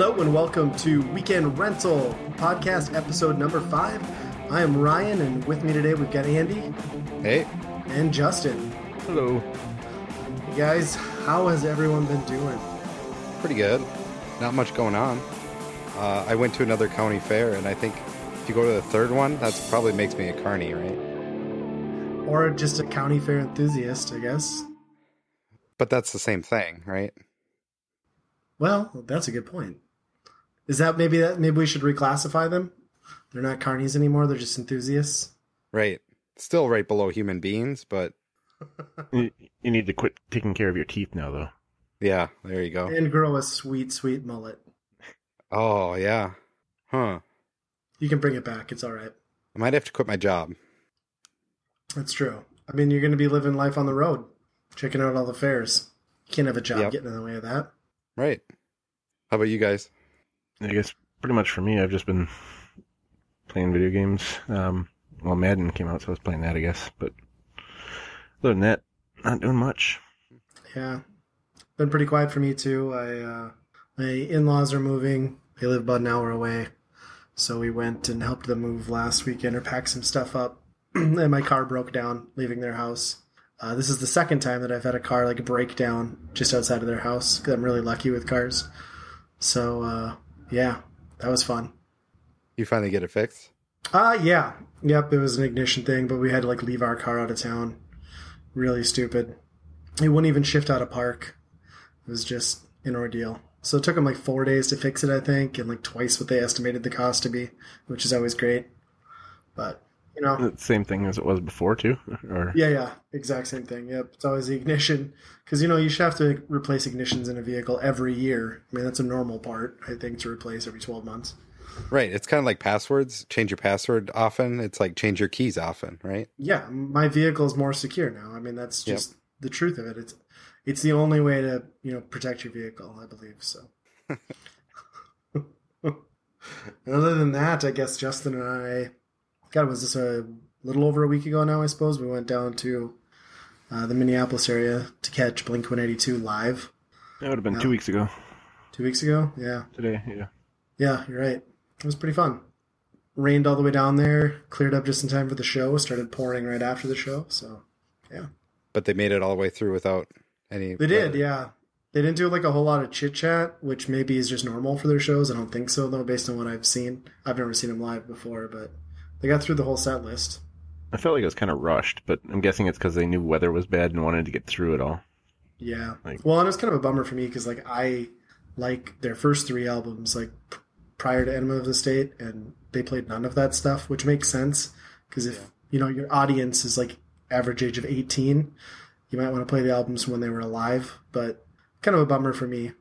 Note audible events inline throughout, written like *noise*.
Hello and welcome to Weekend Rental Podcast, episode number five. I am Ryan, and with me today we've got Andy Hey, and Justin. Hello. Hey guys, how has everyone been doing? pretty good. Not much going on. Uh, I went to another county fair, and I think if you go to the third one, that's probably makes me a carny, right? Or just a county fair enthusiast, I guess. But that's the same thing, right? Well, that's a good point. Is that maybe that maybe we should reclassify them? They're not carnies anymore, they're just enthusiasts. Right. Still right below human beings, but *laughs* You, you need to quit taking care of your teeth now, though. yeah, there you go. And grow a sweet, sweet mullet. Oh, yeah. Huh. You can bring it back, it's alright. I might have to quit my job. That's true. I mean you're gonna be living life on the road, checking out all the fairs. You can't have a job Yep. getting in the way of that. Right. How about you guys? I guess pretty much for me, I've just been playing video games. Um, well, Madden came out, so I was playing that, I guess. But other than that, not doing much. Yeah, been pretty quiet for me too. I uh, my in-laws are moving. They live about an hour away, so we went and helped them move last weekend or pack some stuff up. *clears throat* and my car broke down leaving their house. Uh, this is the second time that I've had a car like break down just outside of their house. I'm really lucky with cars. So uh, yeah, that was fun. You finally get it fixed? Uh yeah. Yep, it was an ignition thing, but we had to like leave our car out of town. Really stupid. It wouldn't even shift out of park. It was just an ordeal. So it took them like four days to fix it, I think, and like twice what they estimated the cost to be, which is always great. But you know, The same thing as it was before, too. Or yeah, yeah, exact same thing. Yep, it's always the ignition because you know you should have to replace ignitions in a vehicle every year. I mean that's a normal part, I think, to replace every twelve months. Right. It's kind of like passwords. Change your password often. It's like change your keys often, right? yeah, my vehicle is more secure now. I mean, that's Yep. just the truth of it. It's it's the only way to you know protect your vehicle, I believe. So, *laughs* *laughs* other than that, I guess Justin and I, God, was this a little over a week ago now? I suppose we went down to uh, the Minneapolis area to catch Blink One Eighty Two live that would have been No. two weeks ago. two weeks ago. Yeah, Today, yeah. yeah, you're right. It was pretty fun. Rained all the way down there, cleared up just in time for the show. Started pouring right after the show, so yeah. But they made it all the way through without any. They did, weather. yeah. They didn't do like a whole lot of chit chat, which maybe is just normal for their shows. I don't think so though, based on what I've seen. I've never seen them live before, but they got through the whole set list. I felt like it was kind of rushed, but I'm guessing it's because they knew weather was bad and wanted to get through it all. Yeah. Like- well, and it's kind of a bummer for me because like I like their first three albums like p- prior to Enema of the State, and they played none of that stuff, which makes sense because if you know your audience is like average age of eighteen, you might want to play the albums when they were alive. But kind of a bummer for me.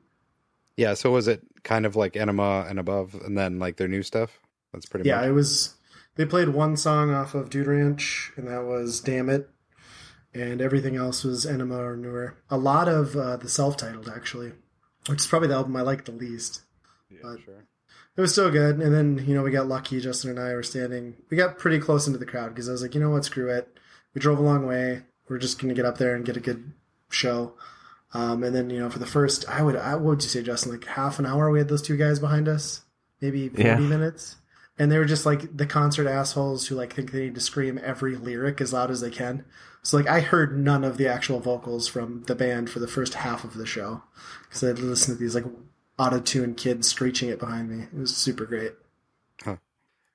Yeah. So was it kind of like Enema and above, and then like their new stuff? That's pretty bad. Yeah, much. it was. They played one song off of Dude Ranch, and that was "Damn It," and everything else was Enema or newer. A lot of uh, the self-titled, actually, which is probably the album I like the least. but- sure. It was still good, and then you know we got lucky. Justin and I were standing. We got pretty close into the crowd because I was like, you know what, screw it. We drove a long way. We're just gonna get up there and get a good show. Um, and then you know for the first, I would, I what would you say, Justin? Like half an hour, we had those two guys behind us, maybe forty Yeah. minutes, and they were just like the concert assholes who like think they need to scream every lyric as loud as they can. So like I heard none of the actual vocals from the band for the first half of the show because I to listen to these like auto-tuned kids screeching it behind me. It was super great. Huh.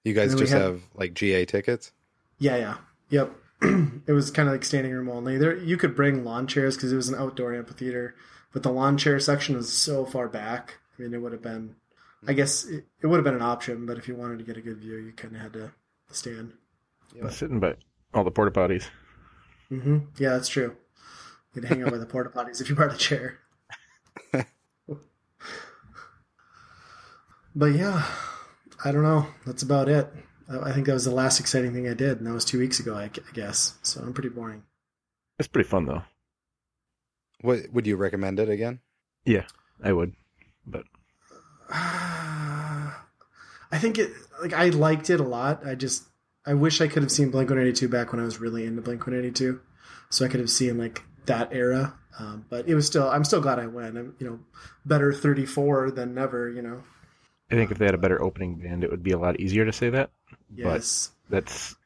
You guys just had- have like GA tickets? Yeah, yeah, yep. *clears throat* it was kind of like standing room only. There, you could bring lawn chairs because it was an outdoor amphitheater, but the lawn chair section was so far back. I mean, it would have been, I guess, it, it would have been an option, but if you wanted to get a good view, you kind of had to stand. Sitting by all the porta potties. hmm Yeah, that's true. You'd hang out by the porta potties if you brought a chair. *laughs* but yeah, I don't know. That's about it. I I think that was the last exciting thing I did, and that was two weeks ago, I guess. So I'm pretty boring. It's pretty fun, though. What would you recommend it again? Yeah, I would. But I think it like I liked it a lot. I just I wish I could have seen Blink One Eighty Two back when I was really into Blink One Eighty Two, so I could have seen like that era. Um, but it was still I'm still glad I went. I'm you know better thirty four than never. You know I think if they had a better opening band, it would be a lot easier to say that. Yes. But that's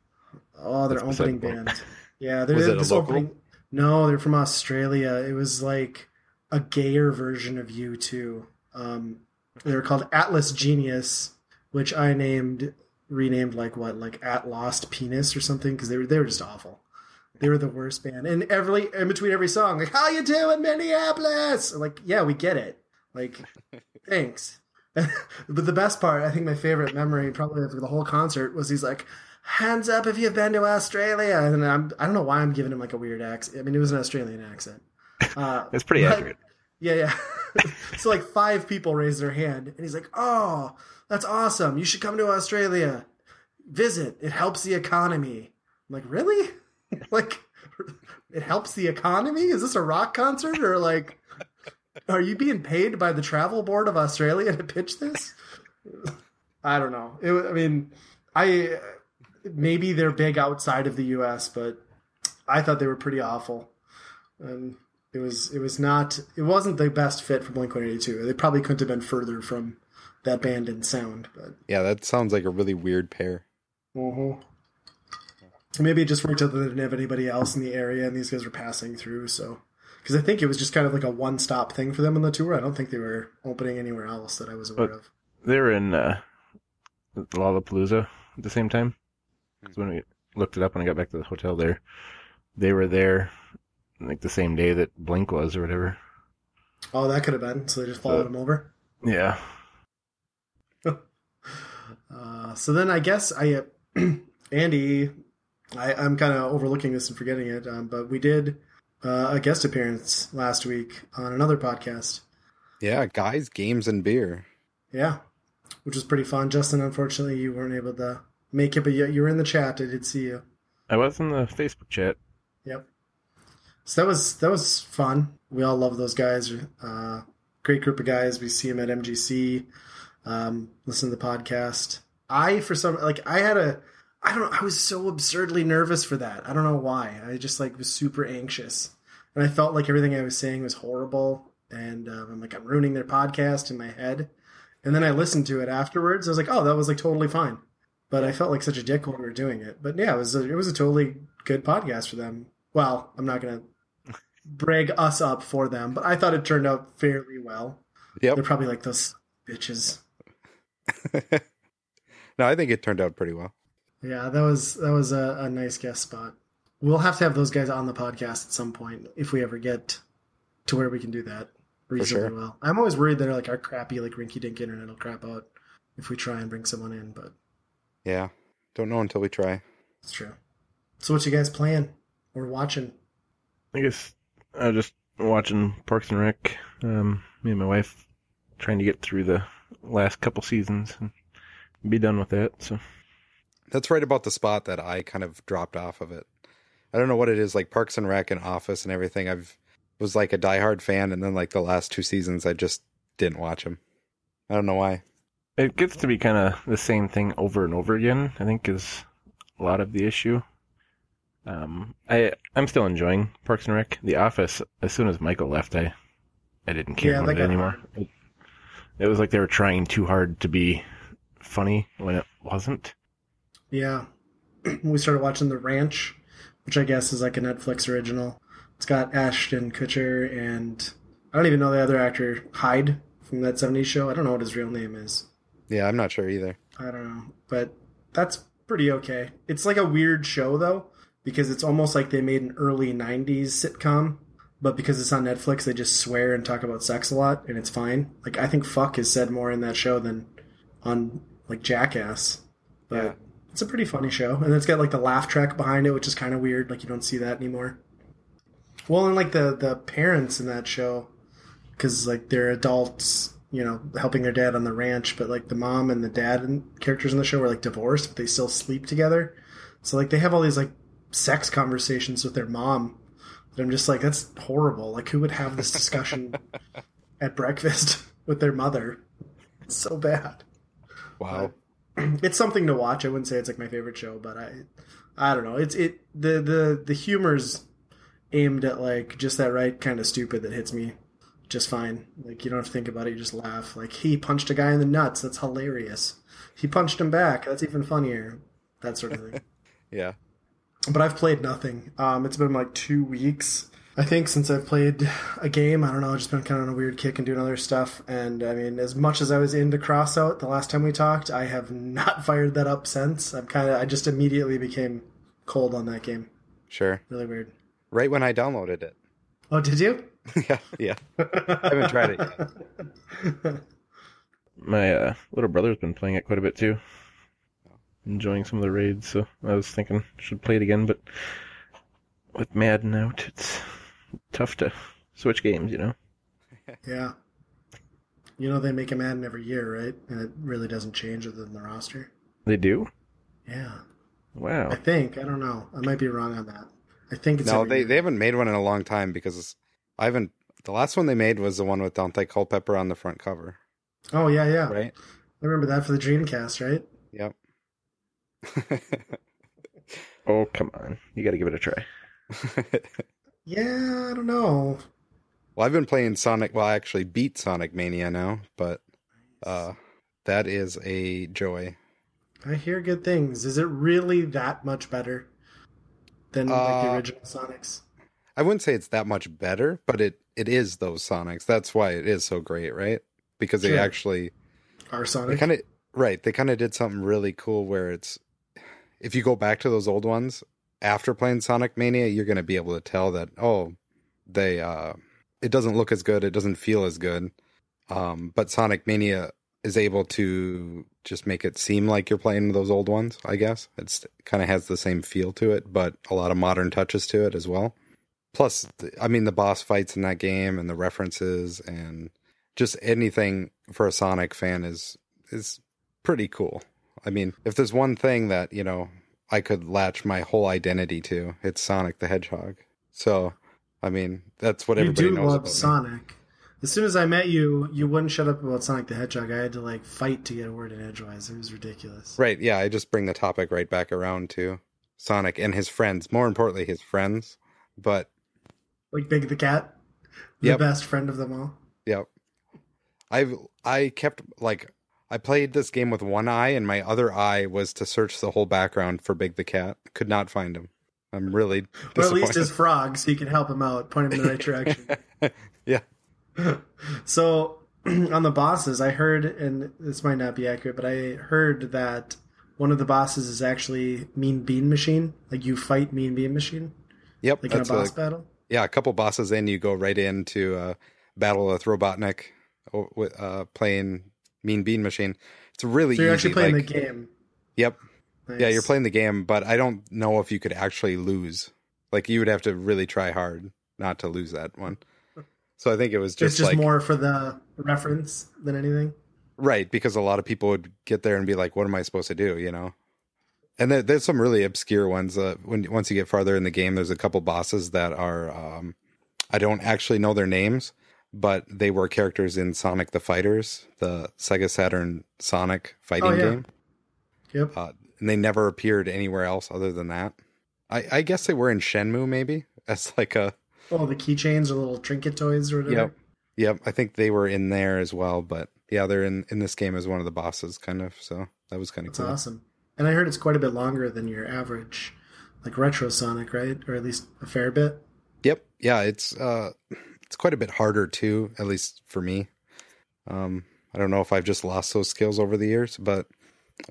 Oh, their That's opening band. Yeah, *laughs* they're Was it a this local? opening. No, they're from Australia. It was like a gayer version of you two. Um, they were called Atlas Genius, which I named renamed like what, like At Lost Penis or something because they were they were just awful. They were the worst band. And every in between every song, like "How you doing, Minneapolis?" Like, yeah, we get it. Like, *laughs* thanks. *laughs* but the best part, I think my favorite memory, probably of the whole concert, was he's like, "Hands up if you've been to Australia." And I'm, I don't know why I'm giving him like a weird accent. I mean, it was an Australian accent. Uh, *laughs* it's pretty but- accurate. yeah, yeah. so like five people raised their hand, and he's like, "Oh, that's awesome! You should come to Australia, visit. It helps the economy." I'm like, "Really? *laughs* like, it helps the economy? Is this a rock concert or like, are you being paid by the travel board of Australia to pitch this?" I don't know. It, I mean, I maybe they're big outside of the U.S., but I thought they were pretty awful. And it was it was not it wasn't the best fit for Blink One Eighty Two. They probably couldn't have been further from that band in sound, but Yeah, that sounds like a really weird pair. maybe it just worked out that they didn't have anybody else in the area, and these guys were passing through. So because I think it was just kind of like a one stop thing for them on the tour. I don't think they were opening anywhere else that I was aware But- of. They were in uh, Lollapalooza at the same time. 'Cause when we looked it up when I got back to the hotel there, they were there like the same day that Blink was or whatever. Oh, that could have been. So they just followed them over. Yeah. Uh, so then I guess I, *clears throat* Andy, I, I'm kind of overlooking this and forgetting it, um, but we did uh, a guest appearance last week on another podcast. Yeah, guys, games, and beer. Yeah, which was pretty fun. Justin, unfortunately, you weren't able to make it, but you, you were in the chat. I did see you. I was in the Facebook chat. Yep. So that was that was fun. We all love those guys. Uh, great group of guys. We see them at MGC. Um, listen to the podcast. I for some like I had a I don't know. I was so absurdly nervous for that. I don't know why. I just like was super anxious, and I felt like everything I was saying was horrible. And um, I'm like I'm ruining their podcast in my head. And then I listened to it afterwards. I was like, oh, that was like totally fine. But I felt like such a dick when we were doing it. But yeah, it was a, it was a totally good podcast for them. Well, I'm not gonna brag us up for them, but I thought it turned out fairly well. Yep. They're probably like those bitches. *laughs* no, I think it turned out pretty well. Yeah, that was that was a, a nice guest spot. We'll have to have those guys on the podcast at some point if we ever get to where we can do that reasonably sure. well. I'm always worried that like our crappy like rinky dink internet will crap out if we try and bring someone in, but Yeah, don't know until we try. it's true. So what you guys playing or watching? I guess I was just watching Parks and Rec. Um, me and my wife trying to get through the last couple seasons and be done with that. So That's right about the spot that I kind of dropped off of it. I don't know what it is, like Parks and Rec and Office and everything. I've was like a diehard fan, and then like the last two seasons, I just didn't watch them. I don't know why. it gets to be kind of the same thing over and over again. I think is a lot of the issue. Um, I I'm still enjoying Parks and Rec. The Office. As soon as Michael left, I I didn't care Yeah, about it anymore. hard. It, it was like they were trying too hard to be funny when it wasn't. Yeah. *clears throat* we started watching The Ranch, which I guess is like a Netflix original. It's got Ashton Kutcher and I don't even know the other actor, Hyde from that 70s show. I don't know what his real name is. Yeah, I'm not sure either. I don't know. But that's pretty okay. It's like a weird show though, because it's almost like they made an early 90s sitcom, but because it's on Netflix, they just swear and talk about sex a lot and it's fine. Like I think fuck is said more in that show than on like Jackass. But Yeah. it's a pretty funny show. And it's got like the laugh track behind it, which is kind of weird. Like you don't see that anymore. Well, and like the the parents in that show, because like they're adults, you know, helping their dad on the ranch, but like the mom and the dad and characters in the show are like divorced, but they still sleep together. So like they have all these like sex conversations with their mom. I'm just like, that's horrible. Like who would have this discussion *laughs* at breakfast *laughs* with their mother? It's so bad Wow. *clears throat* it's something to watch. I wouldn't say it's like my favorite show, but I, I don't know. It's it the the the humor's aimed at like just that right kind of stupid that hits me just fine. Like you don't have to think about it. You just laugh. Like he punched a guy in the nuts. That's hilarious. He punched him back. That's even funnier. That sort of thing. *laughs* Yeah. But I've played nothing. Um, it's been like two weeks, I think, since I've played a game. I don't know. I've just been kind of on a weird kick and doing other stuff. And I mean, as much as I was into Crossout the last time we talked, I have *laughs* not fired that up since. I'm kind of. I just immediately became cold on that game. Sure. Really weird. Right when I downloaded it. Oh, did you? *laughs* yeah. Yeah. I haven't tried it yet. *laughs* My uh, little brother's been playing it quite a bit too. Enjoying some of the raids, so I was thinking I should play it again, but with Madden out, it's tough to switch games, you know? *laughs* Yeah. You know they make a Madden every year, right? And it really doesn't change other than the roster. They do? Yeah. Wow. I think. I don't know. I might be wrong on that. I think it's No, every they, year. they haven't made one in a long time because I haven't. The last one they made was the one with Daunte Culpepper on the front cover, Oh yeah, yeah. right? I remember that for the Dreamcast, right? Yep. *laughs* Oh, come on. You gotta give it a try. *laughs* Yeah, I don't know. well, I've been playing Sonic. Well, I actually beat Sonic Mania now, but uh, that is a joy. I hear good things. Is it really that much better than like the Uh, original Sonics? I wouldn't say it's that much better, but it it is those Sonics. That's why it is so great, right? Because they Sure. actually are they Sonic? kind of right. They kind of did something really cool where it's if you go back to those old ones after playing Sonic Mania, you're going to be able to tell that oh, they uh, it doesn't look as good, it doesn't feel as good. Um, but Sonic Mania is able to just make it seem like you're playing those old ones. I guess it's kind of has the same feel to it, but a lot of modern touches to it as well. Plus, I mean, the boss fights in that game and the references and just anything for a Sonic fan is is pretty cool. I mean, if there's one thing that you know I could latch my whole identity to, it's Sonic the Hedgehog. So, I mean, that's what you everybody do knows love about me. Sonic. As soon as I met you, you wouldn't shut up about Sonic the Hedgehog. I had to like fight to get a word in edgewise. It was ridiculous. Right? Yeah, I just bring the topic right back around to Sonic and his friends. More importantly, his friends. But Like Big the Cat, the Yep. best friend of them all. Yep. I've I kept like I played this game with one eye and my other eye was to search the whole background for Big the Cat. Could not find him. I'm really Or at least his frog, so you can help him out, point him in the right direction. *laughs* yeah. *laughs* so *clears throat* on the bosses, I heard, and this might not be accurate, but I heard that one of the bosses is actually Mean Bean Machine. Like you fight Mean Bean Machine, Yep. like in a boss a, battle. yeah, a couple bosses in, you go right into uh, battle with Robotnik, with uh, playing Mean Bean Machine. It's really So you're easy. actually playing like- the game. Yep. Nice. Yeah, you're playing the game, but I don't know if you could actually lose. Like you would have to really try hard not to lose that one. So I think it was It's just, just like more for the reference than anything. right because a lot of people would get there and be like, "What am I supposed to do?" You know. And there, there's some really obscure ones. Uh, when once you get farther in the game, there's a couple bosses that are um, I don't actually know their names, but they were characters in Sonic the Fighters, the Sega Saturn Sonic fighting Oh, yeah. game. Yep. uh, and they never appeared anywhere else other than that. I, I guess they were in Shenmue, maybe *laughs* as like a Oh, the keychains or little trinket toys or whatever. yep, yep. I think they were in there as well, but yeah, they're in in this game as one of the bosses, kind of. So that was kind of That's cool. awesome. And I heard it's quite a bit longer than your average, like retro Sonic, right? Or at least a fair bit. Yep, yeah, it's uh, it's quite a bit harder too, at least for me. Um, I don't know if I've just lost those skills over the years, but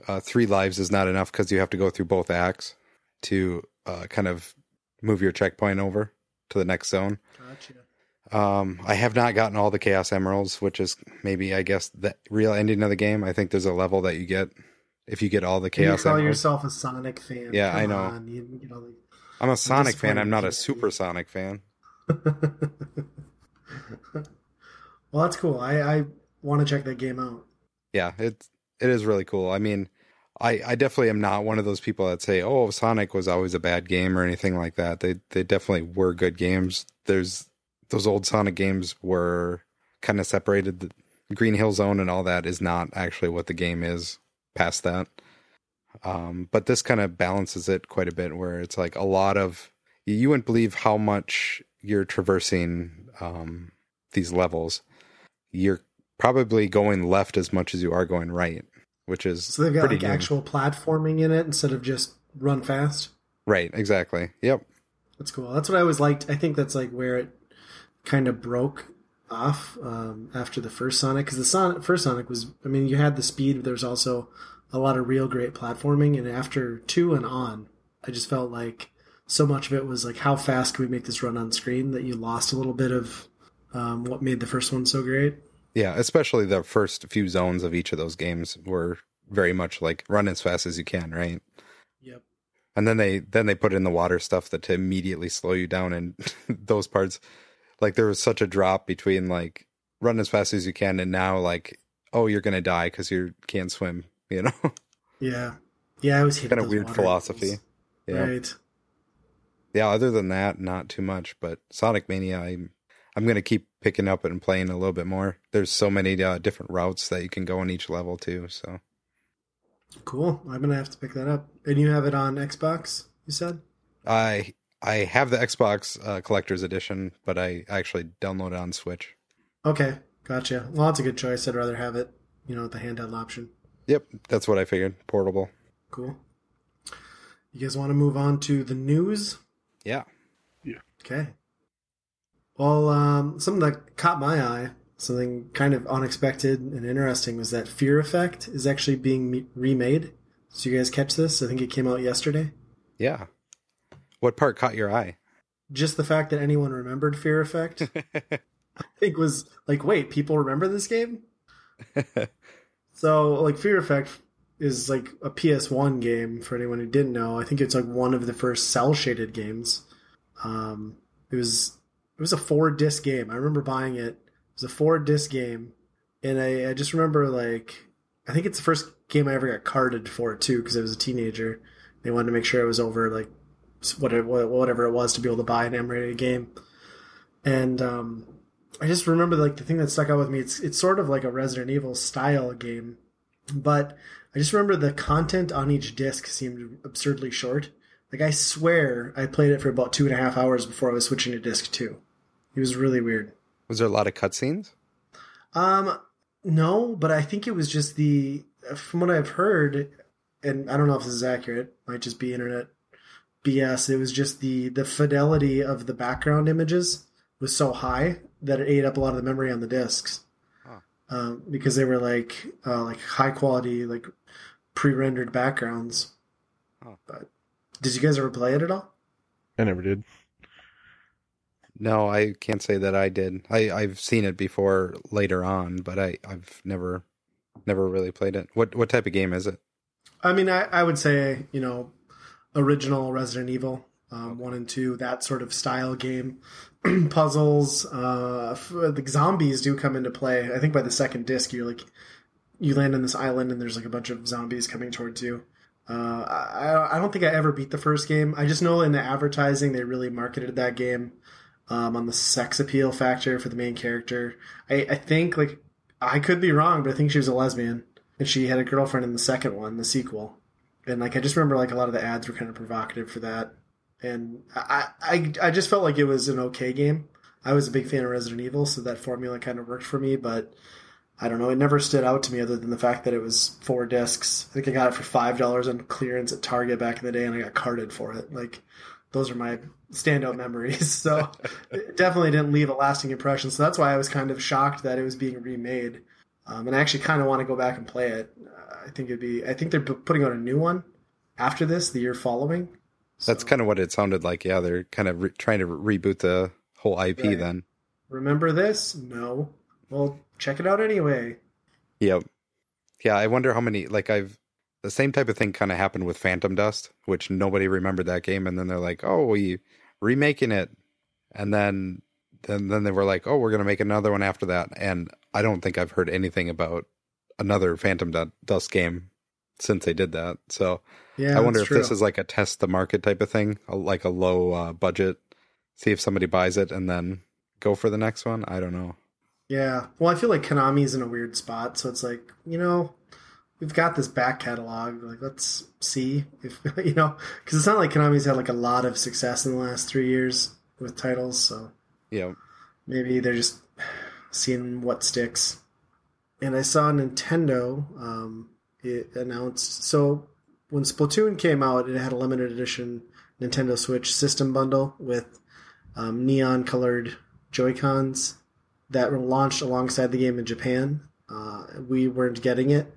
uh, three lives is not enough because you have to go through both acts to uh, kind of move your checkpoint over to the next zone. Gotcha. Um, I have not gotten all the Chaos Emeralds, which is maybe I guess the real ending of the game. I think there's a level that you get if you get all the You Chaos call Emeralds. yourself a Sonic fan. Yeah, I know. on, you didn't get I'm a Sonic fan. I'm not a. Super Sonic fan. *laughs* *laughs* well, that's cool. I, I want to check that game out. Yeah, it's it is really cool. I mean, I I definitely am not one of those people that say, "Oh, Sonic was always a bad game" or anything like that. They they definitely were good games. There's those old Sonic games were kind of separated. The Green Hill Zone and all that is not actually what the game is past that. Um, but this kind of balances it quite a bit, where it's like a lot of you wouldn't believe how much you're traversing um, these levels, you're probably going left as much as you are going right, which is So they've got pretty like new. actual platforming in it instead of just run fast. right. Exactly. Yep. That's cool. That's what I always liked. I think that's like where it kind of broke off um, after the first Sonic because the Sonic, first Sonic was. I mean, you had the speed, but there's also a lot of real great platforming. And after two and on, I just felt like so much of it was like how fast can we make this run on screen that you lost a little bit of um, what made the first one so great. Yeah, especially the first few zones of each of those games were very much like run as fast as you can, right? Yep. And then they then they put in the water stuff that to immediately slow you down and *laughs* those parts like there was such a drop between like run as fast as you can and now like oh you're going to die cuz you can't swim, you know. *laughs* Yeah. Yeah, I was kind of weird philosophy. levels. Yeah. Right. Yeah, other than that not too much, but Sonic Mania I'm I'm going to keep picking up and playing a little bit more. There's so many uh, different routes that you can go in each level too, so Cool. I'm gonna have to pick that up. And you have it on Xbox. You said. I I have the Xbox uh, Collector's Edition, but I actually downloaded it on Switch. Okay, gotcha. Well, that's a good choice. I'd rather have it, you know, the handheld option. Yep, that's what I figured. Portable. Cool. You guys want to move on to the news? Yeah. Yeah. Okay. Well, um, something that caught my eye, something kind of unexpected and interesting, was that Fear Effect is actually being me- remade. So you guys catch this? I think it came out yesterday. Yeah. What part caught your eye? Just the fact that anyone remembered Fear Effect, *laughs* I think was like, wait, people remember this game? *laughs* So, like, Fear Effect is like a PS1 game for anyone who didn't know. I think it's like one of the first cell shaded games. Um, it was it was a four disc game. I remember buying it. It was a four disc game, and I, I just remember like I think it's the first game I ever got carded for too because I was a teenager. They wanted to make sure I was over like whatever whatever it was to be able to buy an M-rated game, and um, I just remember like the thing that stuck out with me. It's it's sort of like a Resident Evil style game, but I just remember the content on each disc seemed absurdly short. Like I swear I played it for about two and a half hours before I was switching to disc two. It was really weird. Was there a lot of cutscenes? Um, no, but I think it was just the from what I've heard, and I don't know if this is accurate. Might just be internet BS. It was just the the fidelity of the background images was so high that it ate up a lot of the memory on the discs. Huh. Um, because they were like uh, like high quality like pre-rendered backgrounds. Huh. But did you guys ever play it at all? I never did. No, I can't say that I did. I I've seen it before later on, but I I've never never really played it. What what type of game is it? I mean, I, I would say you know, original Resident Evil um, one and two, that sort of style game. *clears throat* Puzzles, uh, f- the zombies do come into play. I think by the second disc, you're like, you land on this island and there's like a bunch of zombies coming towards you. Uh, I, I don't think I ever beat the first game. I just know in the advertising they really marketed that game um, on the sex appeal factor for the main character. I, I think like I could be wrong, but I think she was a lesbian and she had a girlfriend in the second one, the sequel. And like I just remember like a lot of the ads were kind of provocative for that. And I, I I just felt like it was an okay game. I was a big fan of Resident Evil, so that formula kind of worked for me, but I don't know, it never stood out to me other than the fact that it was four discs. I think I got it for five dollars on clearance at Target back in the day and I got carded for it. Like those are my standout memories. *laughs* So it definitely didn't leave a lasting impression. So that's why I was kind of shocked that it was being remade. Um, and I actually kind of want to go back and play it. Uh, I think it'd be. I think they're putting out a new one after this, the year following. That's kind of what it sounded like. Yeah, they're kind of re- trying to re- reboot the whole IP. Right. Then. Remember this? No. Well, check it out anyway. Yep. Yeah, I wonder how many like I've the same type of thing kind of happened with Phantom Dust, which nobody remembered that game, and then they're like, "Oh, we remaking it," and then then then they were like, "Oh, we're gonna make another one after that," and I don't think I've heard anything about another Phantom Dust game since they did that. So Yeah, I wonder if this is like a test the market type of thing, like a low uh, budget, see if somebody buys it, and then go for the next one. I don't know. Yeah. Well, I feel like Konami's in a weird spot, so it's like, you know, we've got this back catalog. Like, let's see if, *laughs* you know, because it's not like Konami's had like a lot of success in the last three years with titles, so Yeah, maybe they're just seeing what sticks. And I saw Nintendo um, it announced so when Splatoon came out, it had a limited edition Nintendo Switch system bundle with um, neon colored Joy Cons that were launched alongside the game in Japan. Uh, we weren't getting it,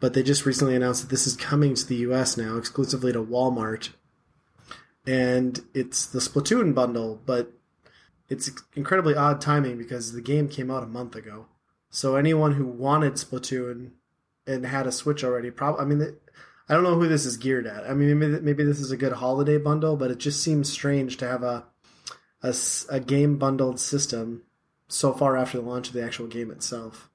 but they just recently announced that this is coming to the US now, exclusively to Walmart. And it's the Splatoon bundle, but it's incredibly odd timing because the game came out a month ago. So anyone who wanted Splatoon and had a Switch already, probably, I mean, I don't know who this is geared at. I mean, maybe, maybe this is a good holiday bundle, but it just seems strange to have a, a, a game bundled system so far after the launch of the actual game itself.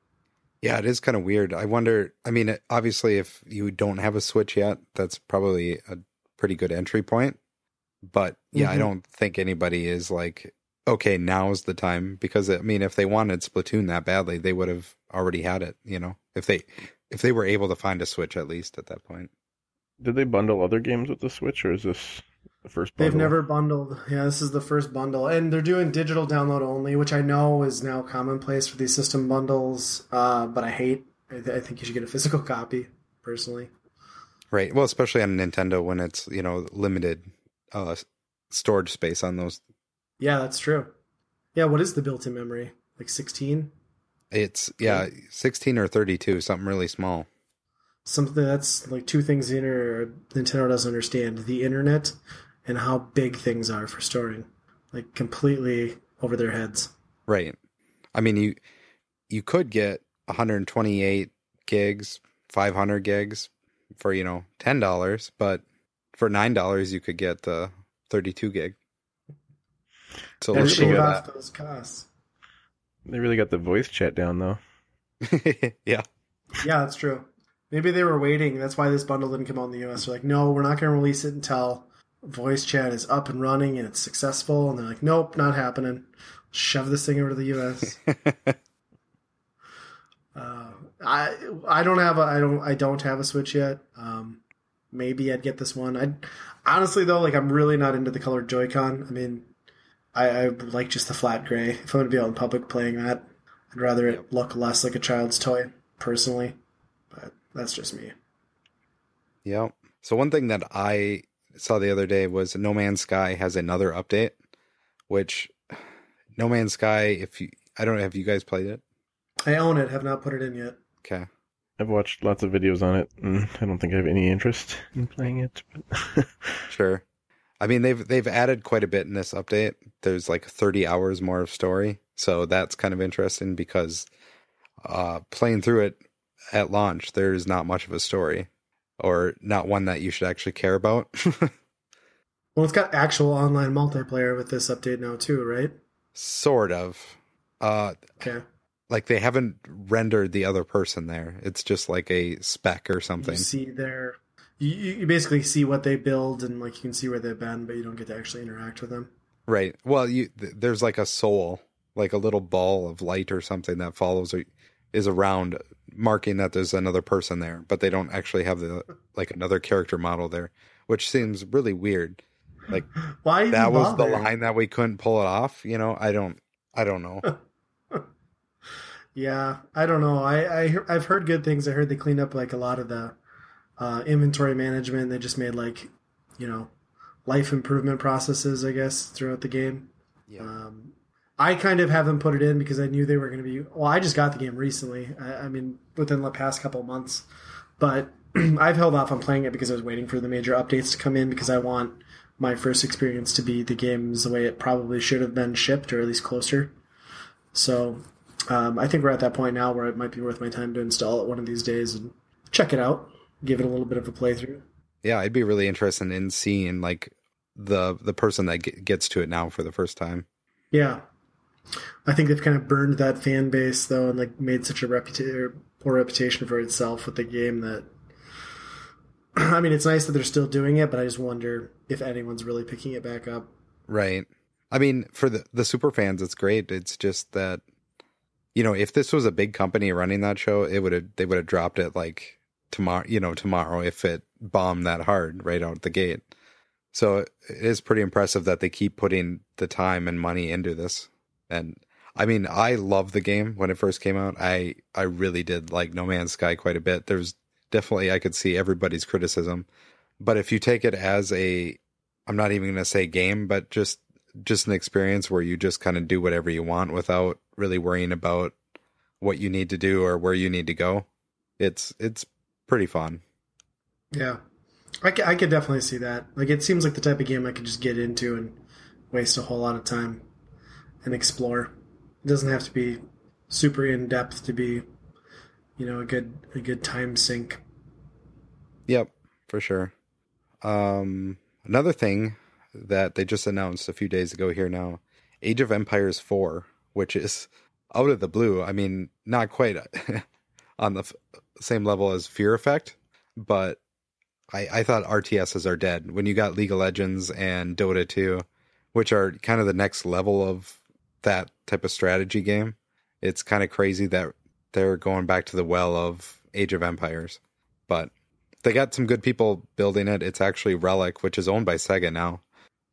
Yeah, it is kind of weird. I wonder. I mean, obviously, if you don't have a Switch yet, that's probably a pretty good entry point. But yeah, mm-hmm. I don't think anybody is like, okay, now's the time because I mean, if they wanted Splatoon that badly, they would have already had it. You know, if they if they were able to find a Switch at least at that point. Did they bundle other games with the Switch, or is this the first? Bundle? They've never bundled. Yeah, this is the first bundle, and they're doing digital download only, which I know is now commonplace for these system bundles. Uh, but I hate. I, th- I think you should get a physical *laughs* copy, personally. Right. Well, especially on Nintendo when it's you know limited uh, storage space on those. Yeah, that's true. Yeah, what is the built-in memory? Like sixteen. It's yeah, sixteen or thirty-two, something really small something that's like two things the inter- Nintendo doesn't understand: the internet and how big things are for storing, like completely over their heads. Right. I mean, you you could get 128 gigs, 500 gigs for you know ten dollars, but for nine dollars you could get the 32 gig. So let's shave off those costs. They really got the voice chat down though. *laughs* yeah. Yeah, that's true. Maybe they were waiting. That's why this bundle didn't come out in the US. They're like, no, we're not going to release it until voice chat is up and running and it's successful. And they're like, nope, not happening. Shove this thing over to the US. *laughs* uh, I I don't have a I don't I don't have a Switch yet. Um, maybe I'd get this one. I honestly though, like I'm really not into the colored Joy-Con. I mean, I, I like just the flat gray. If I'm to be out in public playing that, I'd rather it look less like a child's toy, personally. But that's just me. Yeah. So one thing that I saw the other day was No Man's Sky has another update, which No Man's Sky, if you, I don't know, have you guys played it? I own it, have not put it in yet. Okay. I've watched lots of videos on it, and I don't think I have any interest in playing it. *laughs* sure. I mean, they've they've added quite a bit in this update. There's like 30 hours more of story, so that's kind of interesting because uh, playing through it at launch, there's not much of a story, or not one that you should actually care about. *laughs* well, it's got actual online multiplayer with this update now too, right? Sort of. Uh, okay. Like they haven't rendered the other person there. It's just like a spec or something. You see their, you, you basically see what they build and like you can see where they've been, but you don't get to actually interact with them. Right. Well, you there's like a soul, like a little ball of light or something that follows or is around marking that there's another person there, but they don't actually have the like another character model there, which seems really weird. Like *laughs* why that was the line that we couldn't pull it off. You know, I don't, I don't know. *laughs* yeah, I don't know. I, I I've heard good things. I heard they cleaned up like a lot of the uh, inventory management. They just made like you know life improvement processes, I guess, throughout the game. Yeah. Um, I kind of have them put it in because I knew they were going to be. Well, I just got the game recently. I, I mean, within the past couple months, but *clears throat* I've held off on playing it because I was waiting for the major updates to come in because I want my first experience to be the games the way it probably should have been shipped or at least closer. So um, I think we're at that point now where it might be worth my time to install it one of these days and check it out, give it a little bit of a playthrough. Yeah, I'd be really interested in seeing like the the person that gets to it now for the first time. Yeah, I think they've kind of burned that fan base though, and like made such a reputation poor reputation for itself with the game that. *clears throat* I mean, it's nice that they're still doing it, but I just wonder if anyone's really picking it back up. Right. I mean, for the the super fans, it's great. It's just that, you know, if this was a big company running that show, it would have they would have dropped it like tomorrow. You know, tomorrow if it bombed that hard right out the gate. So it is pretty impressive that they keep putting the time and money into this and I mean, I love the game when it first came out. I I really did like No Man's Sky quite a bit. There's definitely I could see everybody's criticism, but if you take it as a, I'm not even going to say game, but just just an experience where you just kind of do whatever you want without really worrying about what you need to do or where you need to go. It's it's pretty fun. Yeah, I, could definitely see that. Like, it seems like the type of game I could just get into and waste a whole lot of time and explore. It doesn't have to be super in depth to be, you know, a good a good time sink. Yep, for sure. Um, another thing that they just announced a few days ago here now, Age of Empires 4, which is out of the blue. I mean, not quite *laughs* on the f- same level as Fear Effect, but I, I thought RTSs are dead. When you got League of Legends and Dota 2, which are kind of the next level of that type of strategy game, it's kind of crazy that they're going back to the well of Age of Empires. But they got some good people building it. It's actually Relic, which is owned by Sega now.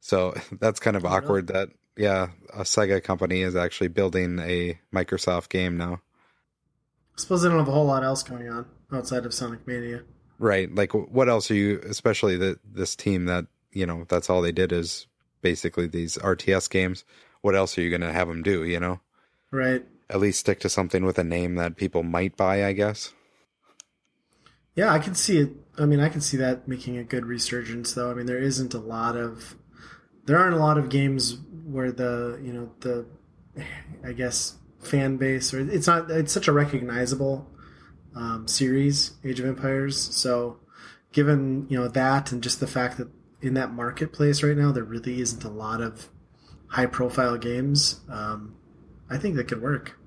So *laughs* that's kind of Oh, awkward that yeah, a Sega company is actually building a Microsoft game now. I suppose they don't have a whole lot else going on outside of Sonic Mania. Right. Like what else are you especially the this team that, you know, that's all they did is basically these RTS games. What else are you going to have them do, you know? Right. At least stick to something with a name that people might buy, I guess. Yeah, I can see it. I mean, I can see that making a good resurgence, though. I mean, there isn't a lot of, there aren't a lot of games where the, you know, the, I guess, fan base or it's not. It's such a recognizable um, series, Age of Empires. So, given you know that and just the fact that in that marketplace right now there really isn't a lot of high-profile games, um, I think that could work.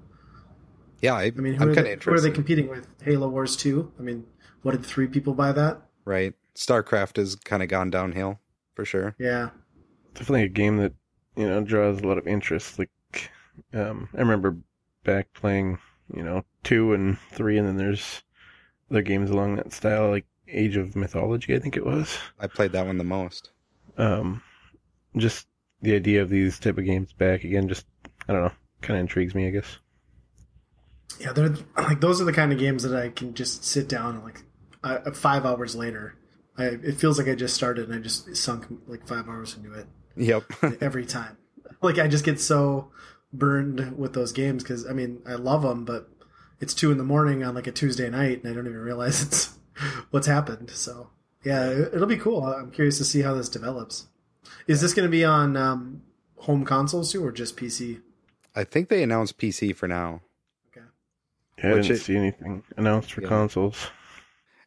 Yeah, I, I mean, who, I'm are, kind they, of who are they competing with? Halo Wars 2? I mean, what did three people buy that? right. StarCraft has kind of gone downhill for sure. Yeah. definitely a game that you know draws a lot of interest. Like, um, I remember back playing, you know, two and three, and then there's other games along that style, like Age of Mythology, I think it was. I played that one the most. Um, just the idea of these type of games back again, just I don't know, kind of intrigues me, I guess. Yeah, they're *clears throat* like those are the kind of games that I can just sit down and like uh, five hours later, I it feels like I just started and I just sunk like five hours into it Yep. *laughs* every time. Like I just get so burned with those games because I mean I love them, but it's two in the morning on like a Tuesday night and I don't even realize it's *laughs* what's happened. So yeah, it- it'll be cool. I'm curious to see how this develops. Is this going to be on um, home consoles too, or just PC? I think they announced PC for now. Okay. Yeah, I Which didn't it- see anything announced for Yeah. consoles.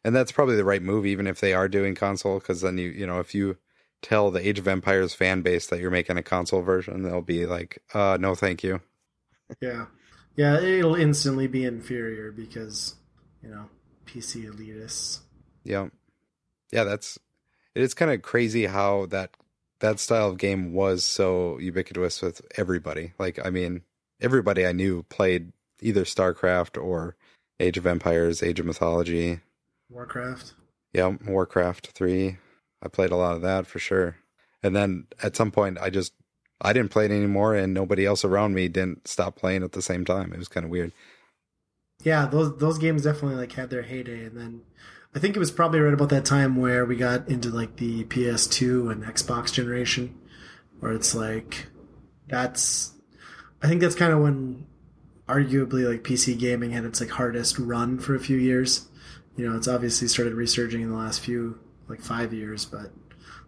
And that's probably the right move, even if they are doing console, because then you, you know, if you tell the Age of Empires fan base that you're making a console version, they'll be like, uh, no, thank you. Yeah. Yeah, it'll instantly be inferior because, you know, PC elitists. Yeah. Yeah, that's, it is kind of crazy how that, that style of game was so ubiquitous with everybody. Like, I mean, everybody I knew played either StarCraft or Age of Empires, Age of Mythology. Warcraft. Yeah, Warcraft 3. I played a lot of that for sure. And then at some point I just I didn't play it anymore and nobody else around me didn't stop playing at the same time. It was kind of weird. Yeah, those those games definitely like had their heyday and then I think it was probably right about that time where we got into like the PS2 and Xbox generation where it's like that's I think that's kind of when arguably like PC gaming had its like hardest run for a few years. You know, it's obviously started resurging in the last few like 5 years, but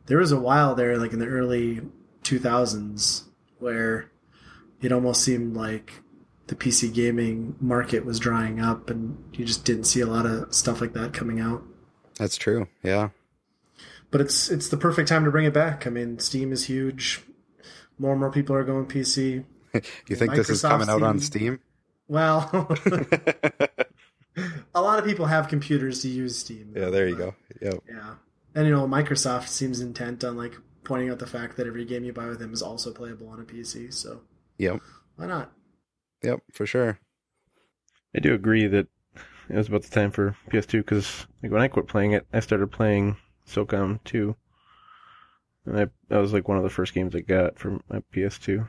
there was a while there like in the early 2000s where it almost seemed like the PC gaming market was drying up and you just didn't see a lot of stuff like that coming out. That's true. Yeah. But it's it's the perfect time to bring it back. I mean, Steam is huge. More and more people are going PC. *laughs* You think this is coming out on Steam. Well, *laughs* *laughs* a lot of people have computers to use Steam. yeah, there you go. Yep. Yeah. And you know, Microsoft seems intent on like pointing out the fact that every game you buy with them is also playable on a PC, so Yep. why not? Yep, for sure. I do agree that it was about the time for PS2 because like when I quit playing it, I started playing SOCOM 2, and I that was like one of the first games I got from my PS2.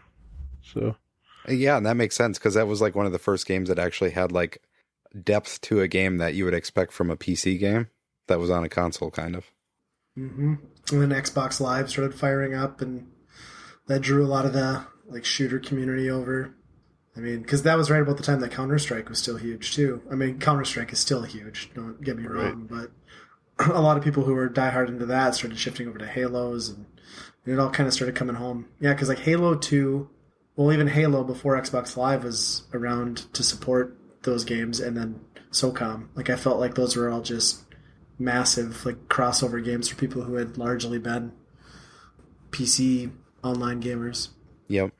So Yeah, and that makes sense because that was like one of the first games that actually had like depth to a game that you would expect from a PC game that was on a console, kind of. Mm-hmm. And then Xbox Live started firing up, and that drew a lot of the like shooter community over. I mean, because that was right about the time that Counter Strike was still huge too. I mean, Counter Strike is still huge. Don't get me Right. wrong, but *clears throat* a lot of people who were diehard into that started shifting over to Halos, and, and it all kind of started coming home. Yeah, because like Halo Two, well, even Halo before Xbox Live was around to support those games, and then SOCOM. Like I felt like those were all just massive like crossover games for people who had largely been PC online gamers. Yep.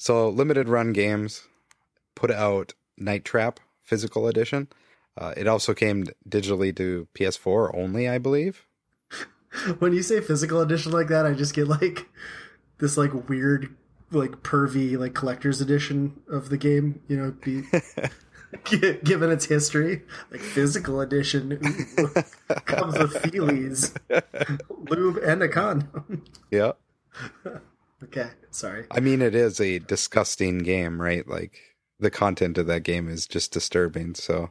So limited run games put out Night Trap physical edition. Uh, it also came digitally to PS4 only, I believe. *laughs* When you say physical edition like that, I just get like this like weird like pervy like collector's edition of the game, you know, be *laughs* given its history. Like physical edition comes with feelies, *laughs* lube and a condom. Yeah. Okay, sorry. I mean, it is a disgusting game, right? Like the content of that game is just disturbing. So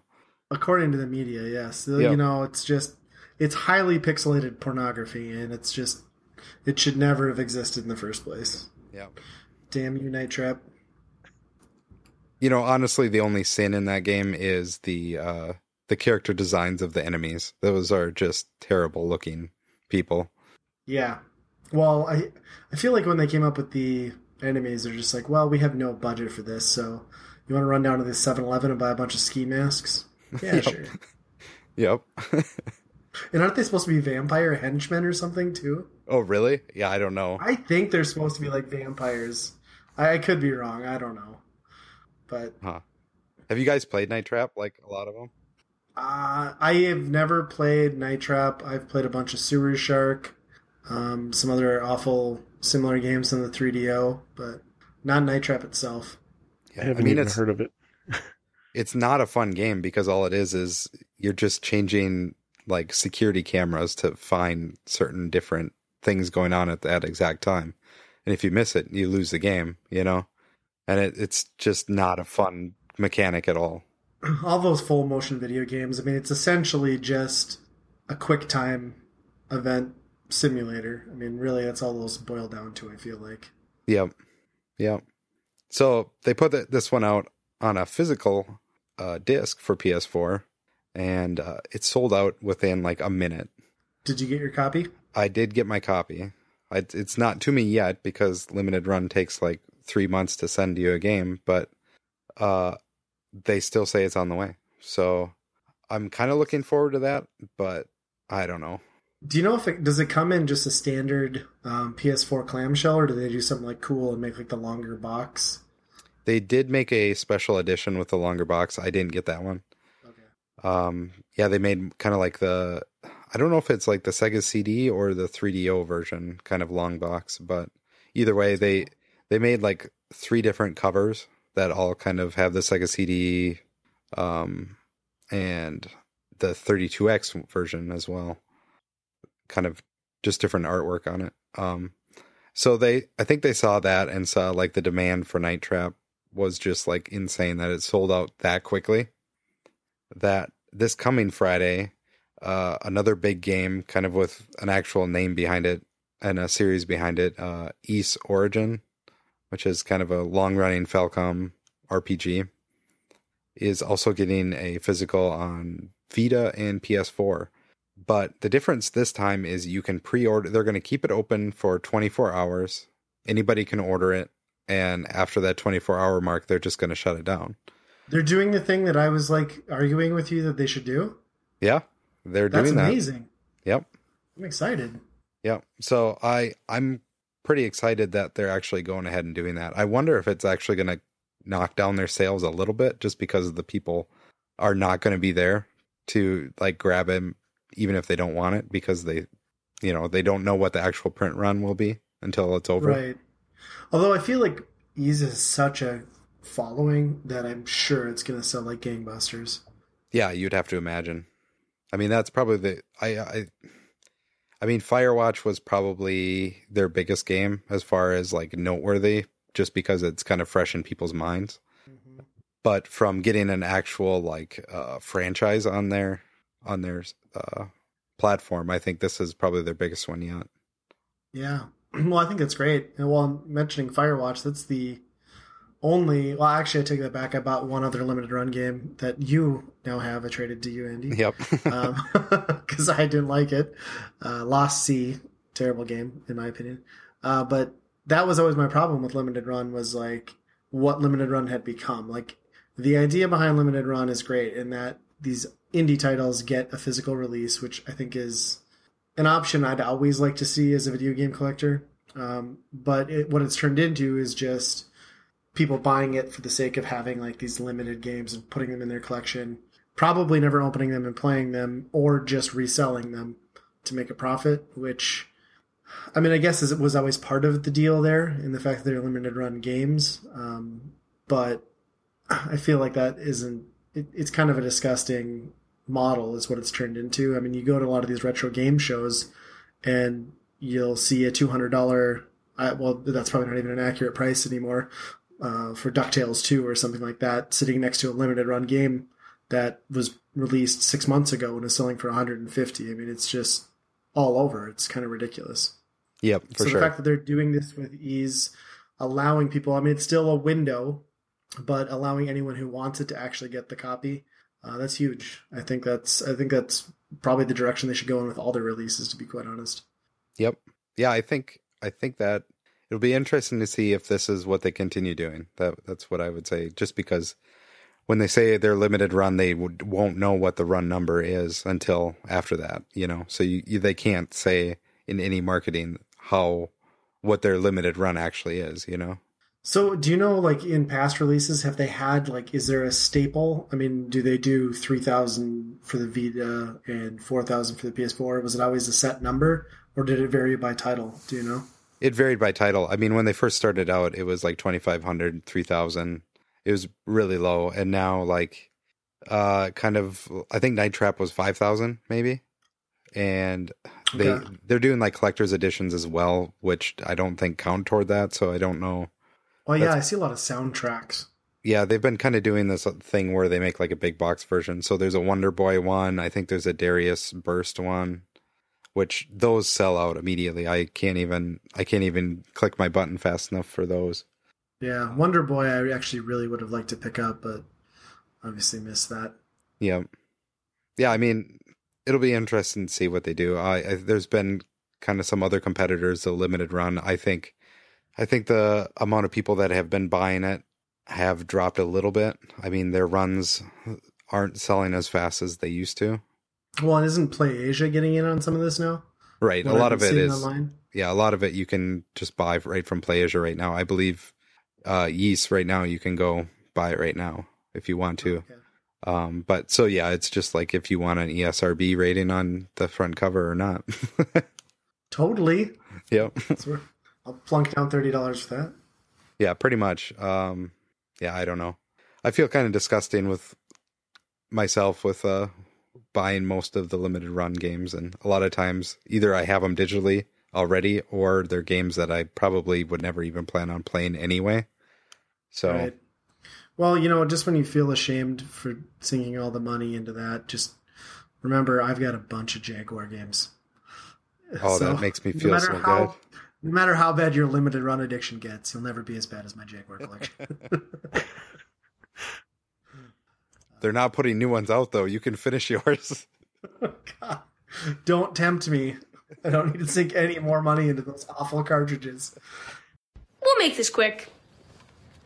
According to the media, yes. Yeah. You know, it's just it's highly pixelated pornography and it's just it should never have existed in the first place. yeah. Damn you, Night Trap. You know, honestly, the only sin in that game is the uh, the character designs of the enemies. Those are just terrible looking people. Yeah. Well, I I feel like when they came up with the enemies, they're just like, well, we have no budget for this, so you want to run down to the 7-Eleven and buy a bunch of ski masks? *laughs* Yeah, Yep. sure. Yep. *laughs* And aren't they supposed to be vampire henchmen or something too? oh, really? Yeah, I don't know. I think they're supposed to be like vampires. I, I could be wrong. I don't know. But Have you guys played Night Trap? Like a lot of them? uh, I have never played Night Trap. I've played a bunch of Sewer Shark, um, some other awful similar games on the 3DO, but not Night Trap itself. Yeah, I haven't mean, even it's heard of it. *laughs* it's not a fun game because all it is is you're just changing like security cameras to find certain different things going on at that exact time. And if you miss it, you lose the game, you know? And it, it's just not a fun mechanic at all. *clears throat* all those full motion video games. I mean, it's essentially just a quick time event simulator. I mean, really, that's all those boil down to. I feel like. Yep. Yep. So they put th- this one out on a physical uh, disc for PS4 and uh, it sold out within like a minute. Did you get your copy? I did get my copy. I, it's not to me yet because limited run takes like three months to send you a game, but uh, they still say it's on the way. So I'm kind of looking forward to that, but I don't know. Do you know if it does it come in just a standard um, PS4 clamshell, or do they do something like cool and make like the longer box? They did make a special edition with the longer box. I didn't get that one. Okay. Um, yeah, they made kind of like the I don't know if it's like the Sega CD or the 3DO version, kind of long box, but either way, they they made like three different covers that all kind of have the Sega CD um and the 32X version as well. Kind of just different artwork on it. Um so they I think they saw that and saw like the demand for Night Trap was just like insane that it sold out that quickly. That this coming Friday, uh, another big game, kind of with an actual name behind it and a series behind it, uh, Ys Origin, which is kind of a long running Falcom RPG, is also getting a physical on Vita and PS4. But the difference this time is you can pre order, they're going to keep it open for 24 hours. Anybody can order it. And after that 24 hour mark, they're just going to shut it down. They're doing the thing that I was like arguing with you that they should do. Yeah, they're That's doing that. That's amazing. Yep. I'm excited. Yep. So I I'm pretty excited that they're actually going ahead and doing that. I wonder if it's actually going to knock down their sales a little bit just because the people are not going to be there to like grab it even if they don't want it because they you know, they don't know what the actual print run will be until it's over. Right. Although I feel like Ys is such a following that I'm sure it's going to sell like gangbusters. Yeah, you'd have to imagine. I mean, that's probably the I I I mean, Firewatch was probably their biggest game as far as like noteworthy just because it's kind of fresh in people's minds. Mhm. But from getting an actual like uh, franchise on their on their uh, platform, I think this is probably their biggest one yet. Yeah. *clears throat* Well, I think that's great. And while mentioning Firewatch, that's the only. Well, actually, I take that back. I bought one other limited run game that you now have. I traded to you, Andy. Yep. *laughs* *laughs* because I didn't like it. Uh, Lost Sea, terrible game in my opinion. Uh, but that was always my problem with limited run was like what limited run had become. Like the idea behind limited run is great in that these indie titles get a physical release, which I think is an option I'd always like to see as a video game collector. Um, but it, what it's turned into is just people buying it for the sake of having like these limited games and putting them in their collection probably never opening them and playing them or just reselling them to make a profit which i mean i guess it was always part of the deal there in the fact that they're limited run games um, but i feel like that isn't it, it's kind of a disgusting model is what it's turned into i mean you go to a lot of these retro game shows and you'll see a $200 uh, well that's probably not even an accurate price anymore uh, for ducktales 2 or something like that sitting next to a limited run game that was released six months ago and is selling for 150. I mean, it's just all over. It's kind of ridiculous. yep, for so sure. the fact that they're doing this with Ys, allowing people, I mean, it's still a window, but allowing anyone who wants it to actually get the copy, uh, that's huge. I think that's, I think that's probably the direction they should go in with all their releases, to be quite honest. Yep. Yeah, I think I think that it'll be interesting to see if this is what they continue doing. That that's what I would say. Just because when they say they're limited run, they would, won't know what the run number is until after that. You know, so you, you they can't say in any marketing how what their limited run actually is. You know. So, do you know, like in past releases, have they had like, is there a staple? I mean, do they do three thousand for the Vita and four thousand for the PS4? Was it always a set number, or did it vary by title? Do you know? It varied by title. I mean, when they first started out, it was like 2,500, 3,000. It was really low. And now, like, uh, kind of, I think Night Trap was 5,000 maybe. And they, Okay. they're doing like collector's editions as well, which I don't think count toward that. So I don't know. Oh yeah, I see a lot of soundtracks. Yeah, they've been kind of doing this uh, thing where they make like a big box version. So there's a Wonder Boy one. I think there's a Darius Burst one, which those sell out immediately. I can't even I can't even click my button fast enough for those. Yeah, Wonder Boy, I actually really would have liked to pick up, but obviously missed that. Yeah, yeah. I mean, it'll be interesting to see what they do. I, I there's been kind of some other competitors, the limited run. I think, I think the amount of people that have been buying it have dropped a little bit. I mean, their runs aren't selling as fast as they used to. Well, and isn't Play Asia getting in on some of this now? Right. What a lot of it is, online. yeah, a lot of it you can just buy right from PlayAsia right now. I believe, uh, Ys right now, you can go buy it right now if you want to. Okay. Um, but so yeah, it's just like if you want an ESRB rating on the front cover or not. *laughs* Totally. yep. That's where I'll plunk down thirty dollars for that. Yeah, pretty much. Um, yeah, I don't know. I feel kind of disgusting with myself with uh buying most of the limited run games, and a lot of times either I have them digitally already, or they're games that I probably would never even plan on playing anyway. So Right. Well, you know, just when you feel ashamed for sinking all the money into that, just remember I've got a bunch of Jaguar games. Oh, So, that makes me feel matter so how, good. No matter how bad your limited run addiction gets, you'll never be as bad as my Jaguar collection. *laughs* They're not putting new ones out though. You can finish yours. *laughs* God, don't tempt me. I don't need to sink any more money into those awful cartridges. We'll make this quick.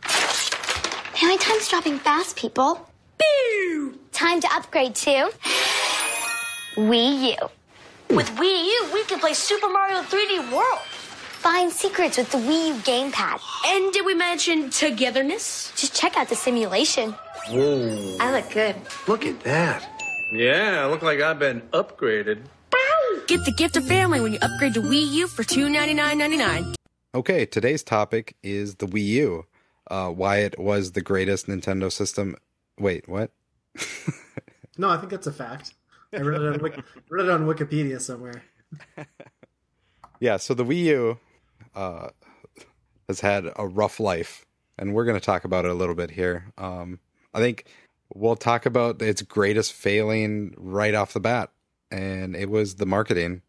Family time's dropping fast, people. Boo! Time to upgrade to Wii U. With Wii U, we can play Super Mario 3D World. Find secrets with the Wii U gamepad. And did we mention togetherness? Just check out the simulation. Whoa. I look good. Look at that. Yeah, I look like I've been upgraded. Get the gift of family when you upgrade to Wii U for $299.99. Okay, today's topic is the Wii U. Uh, why it was the greatest Nintendo system. Wait, what? *laughs* No, I think that's a fact. I read it on, Wik- read it on Wikipedia somewhere. *laughs* Yeah, so the Wii U, uh, has had a rough life, and we're going to talk about it a little bit here. Um, I think we'll talk about its greatest failing right off the bat, and it was the marketing.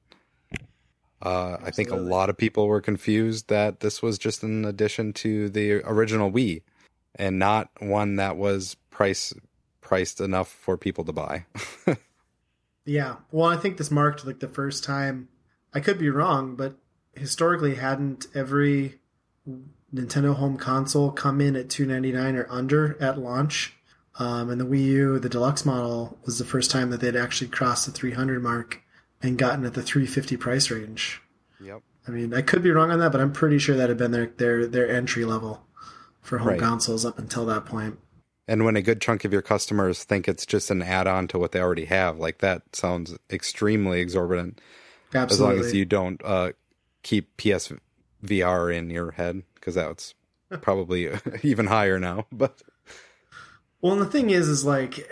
Uh, I think a lot of people were confused that this was just an addition to the original Wii, and not one that was price priced enough for people to buy. *laughs* Yeah. Well, I think this marked like the first time. I could be wrong, but historically, hadn't every Nintendo home console come in at two ninety nine or under at launch? Um, and the Wii U, the deluxe model, was the first time that they'd actually crossed the three hundred mark and gotten at the three fifty price range. yep. I mean, I could be wrong on that, but I'm pretty sure that had been their their their entry level for home Right. consoles up until that point. And when a good chunk of your customers think it's just an add-on to what they already have, like that sounds extremely exorbitant. Absolutely. As long as you don't uh, keep PSVR in your head, because that's probably *laughs* even higher now. *laughs* But Well, and the thing is, is like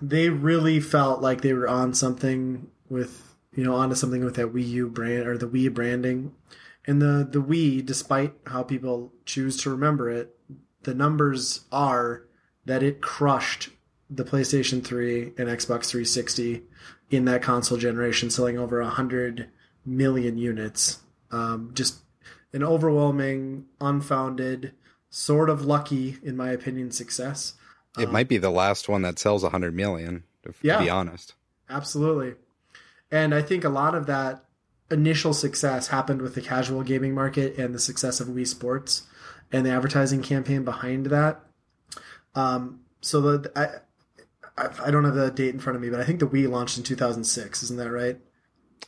they really felt like they were on something with you know onto something with that Wii U brand or the Wii branding, and the the Wii, despite how people choose to remember it, the numbers are that it crushed the PlayStation 3 and Xbox 360 in that console generation, selling over 100 million units. Um, just an overwhelming, unfounded, sort of lucky, in my opinion, success. it might be the last one that sells 100 million, if, Yeah. to be honest. Absolutely. And I think a lot of that initial success happened with the casual gaming market and the success of Wii Sports and the advertising campaign behind that. Um, so the I, I I don't have the date in front of me, but I think the Wii launched in 2006. Isn't that right?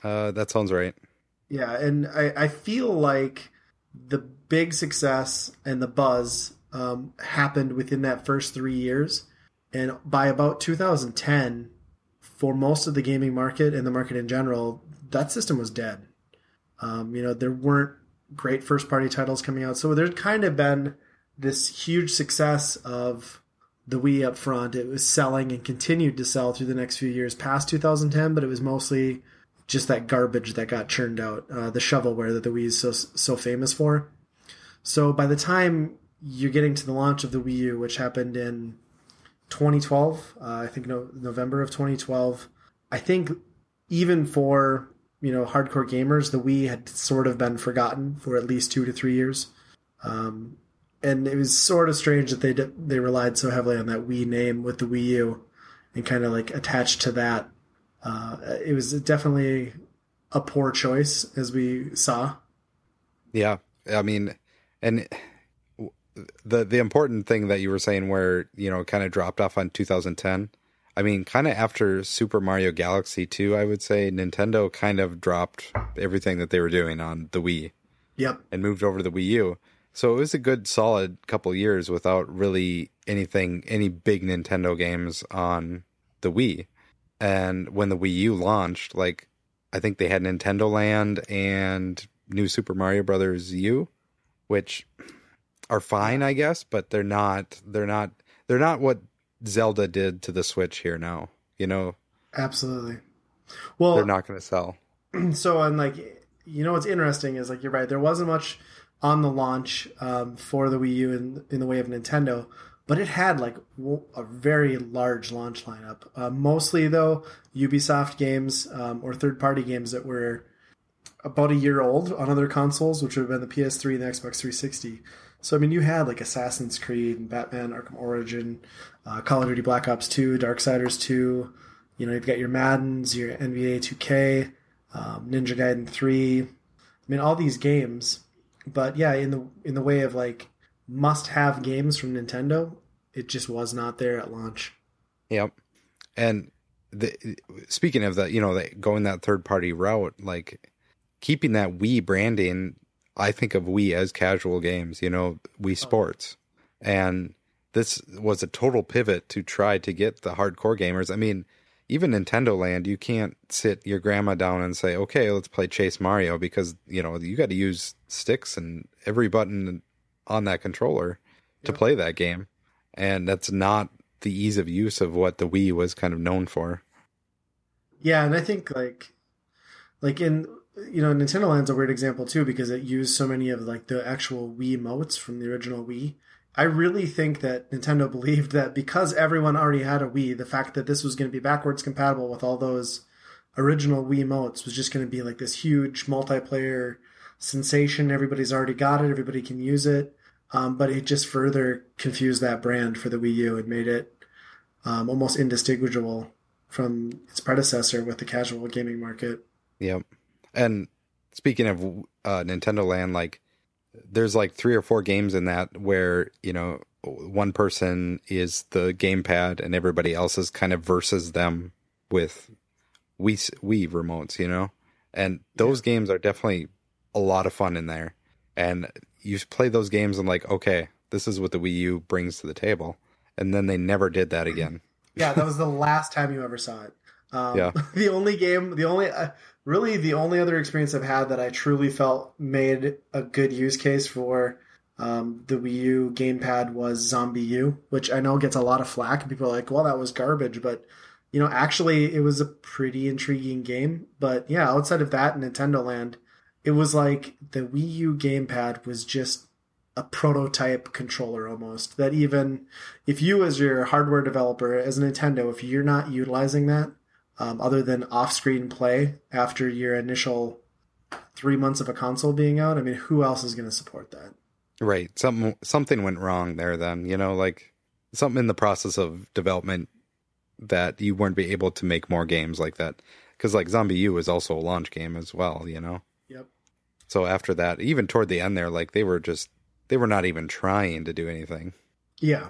Uh, that sounds right. Yeah, and I, I feel like the big success and the buzz um, happened within that first three years. And by about 2010, for most of the gaming market and the market in general, that system was dead. Um, you know, there weren't great first party titles coming out. So there's kind of been this huge success of the Wii up front. It was selling and continued to sell through the next few years past 2010, but it was mostly just that garbage that got churned out, uh, the shovelware that the Wii is so so famous for. So by the time you're getting to the launch of the Wii U, which happened in 2012, uh, I think no, November of 2012, I think even for you know hardcore gamers, the Wii had sort of been forgotten for at least two to three years. Um, and it was sort of strange that they they relied so heavily on that Wii name with the Wii U, and kind of like attached to that uh, it was definitely a poor choice, as we saw. Yeah, I mean, and the the important thing that you were saying, where you know, kind of dropped off on 2010. I mean, kind of after Super Mario Galaxy 2, I would say Nintendo kind of dropped everything that they were doing on the Wii Yep. and moved over to the Wii U. So it was a good solid couple years without really anything, any big Nintendo games on the Wii. And when the Wii U launched, like I think they had Nintendo Land and New Super Mario Brothers U, which are fine, I guess, but they're not. They're not. They're not what Zelda did to the Switch here now. You know, Absolutely. Well, they're not going to sell. *clears throat* so and like you know what's interesting is like you're right there wasn't much on the launch um, for the Wii U in in the way of Nintendo, but it had like a very large launch lineup. Uh, mostly though Ubisoft games um, or third party games that were about a year old on other consoles, which would have been the PS3 and the Xbox 360. So I mean, you had like Assassin's Creed and Batman: Arkham Origin, uh, Call of Duty Black Ops 2, Darksiders 2. You know, you've got your Maddens, your NBA 2K, um, Ninja Gaiden 3. I mean, all these games. But yeah, in the in the way of like must-have games from Nintendo, it just was not there at launch. Yep. And the speaking of that, you know, that going that third party route, like keeping that Wii branding, I think of Wii as casual games, you know, Wii oh. Sports. And this was a total pivot to try to get the hardcore gamers. I mean, even Nintendo Land, you can't sit your grandma down and say, "Okay, let's play Chase Mario," because you know you got to use sticks and every button on that controller to play that game, and that's not the ease of use of what the Wii was kind of known for. Yeah, and I think like like in you know, Nintendo Land's a weird example too because it used so many of like the actual Wii motes from the original Wii. I really think that Nintendo *laughs* believed that because everyone already had a Wii, the fact that this was going to be backwards compatible with all those original Wii motes was just going to be like this huge multiplayer sensation. Everybody's already got it. Everybody can use it. Um, but it just further confused that brand for the Wii U and made it um, almost indistinguishable from its predecessor with the casual gaming market. Yep. And speaking of uh, Nintendo Land, like there's like three or four games in that where you know one person is the gamepad and everybody else is kind of versus them with Wii Wii remotes, you know. And those yeah. games are definitely a lot of fun in there. And you play those games and like, okay, this is what the Wii U brings to the table. And then they never did that again. *clears throat* yeah, that was the last time you ever saw it. Um, yeah. *laughs* The only game, the only, uh, really, the only other experience I've had that I truly felt made a good use case for um, the Wii U gamepad was ZombiU, which I know gets a lot of flack. People are like, well, that was garbage. But, you know, actually, it was a pretty intriguing game. But yeah, outside of that, Nintendo Land, it was like the Wii U gamepad was just a prototype controller almost. That even if you, as your hardware developer, as Nintendo, if you're not utilizing that, um, other than off-screen play after your initial three months of a console being out, I mean, who else is going to support that? Right. Something something went wrong there. Then you know, like something in the process of development that you weren't be able to make more games like that because like ZombiU was also a launch game as well. You know. So after that, even toward the end there, like they were just they were not even trying to do anything. Yeah.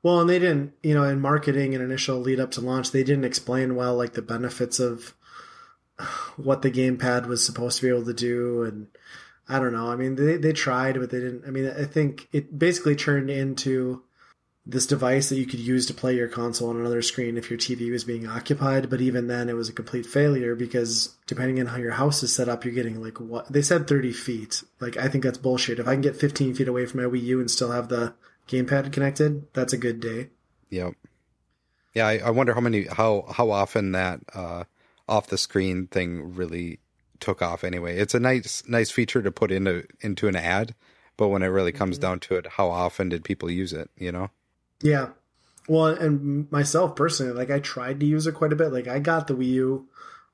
Well, and they didn't, you know, in marketing and initial lead up to launch, they didn't explain well like the benefits of *sighs* what the gamepad was supposed to be able to do and I don't know. I mean, they they tried, but they didn't. I mean, I think it basically turned into this device that you could use to play your console on another screen if your TV was being occupied. But even then, it was a complete failure because depending on how your house is set up, you're getting like what they said 30 feet. Like, I think that's bullshit. If I can get 15 feet away from my Wii U and still have the gamepad connected, that's a good day. Yep. Yeah, I, I wonder how many, how, how often that, uh, off the screen thing really took off anyway. It's a nice, nice feature to put into, into an ad. But when it really comes mm-hmm. down to it, how often did people use it, you know? Yeah. Well, and myself personally, like I tried to use it quite a bit. Like I got the Wii U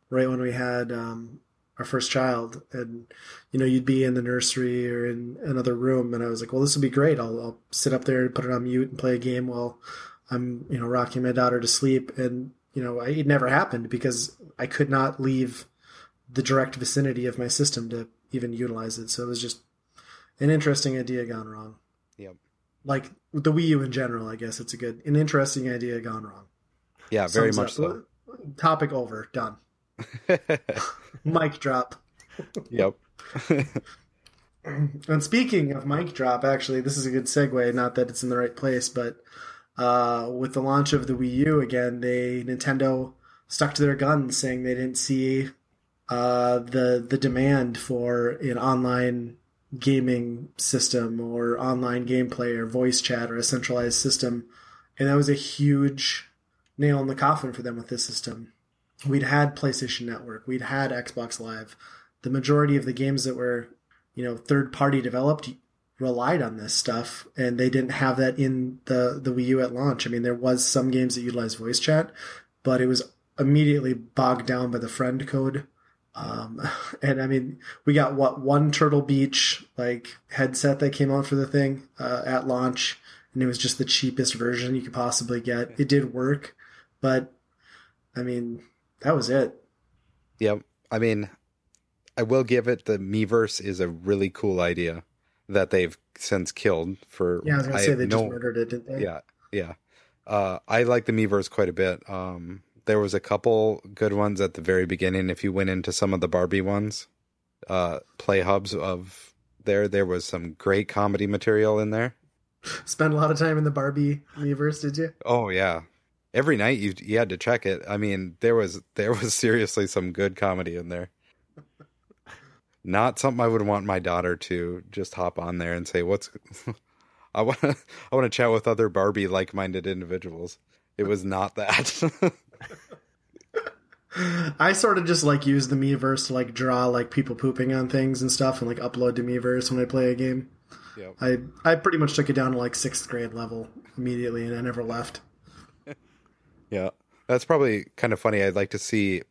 right when we had um, our first child, and you know, you'd be in the nursery or in another room, and I was like, well, this would be great. I'll, I'll sit up there and put it on mute and play a game while I'm, you know, rocking my daughter to sleep. And you know, I, it never happened because I could not leave the direct vicinity of my system to even utilize it. So it was just an interesting idea gone wrong. Like the Wii U in general, I guess it's a good, an interesting idea gone wrong. Yeah, very Sums much so. Topic over. Done. *laughs* mic drop. Yep. *laughs* and speaking of mic drop, actually, this is a good segue. Not that it's in the right place, but uh, with the launch of the Wii U again, they Nintendo stuck to their guns, saying they didn't see uh, the the demand for an online gaming system or online gameplay or voice chat or a centralized system. And that was a huge nail in the coffin for them with this system. We'd had PlayStation Network, we'd had Xbox Live. The majority of the games that were, you know, third party developed relied on this stuff and they didn't have that in the the Wii U at launch. I mean, there was some games that utilized voice chat, but it was immediately bogged down by the friend code um, *laughs* and I mean, we got what one Turtle Beach like headset that came out for the thing uh, at launch, and it was just the cheapest version you could possibly get. It did work, but I mean, that was it. Yep. I mean, I will give it the Miiverse is a really cool idea that they've since killed for. Yeah, I was gonna I say they no, just murdered it, didn't they? Yeah, yeah. Uh, I like the Miiverse quite a bit. Um, there was a couple good ones at the very beginning. If you went into some of the Barbie ones, uh, play hubs of there, there was some great comedy material in there. Spend a lot of time in the Barbie universe, did you? Oh yeah, every night you you had to check it. I mean, there was there was *laughs* seriously some good comedy in there. Not something I would want my daughter to just hop on there and say, "What's." *laughs* I want to I want to chat with other Barbie like-minded individuals. It was not that. *laughs* I sort of just like use the Miiverse to like draw like people pooping on things and stuff and like upload to Miiverse when I play a game. Yep. I I pretty much took it down to like sixth grade level immediately and I never left. *laughs* Yeah. That's probably kind of funny. I'd like to see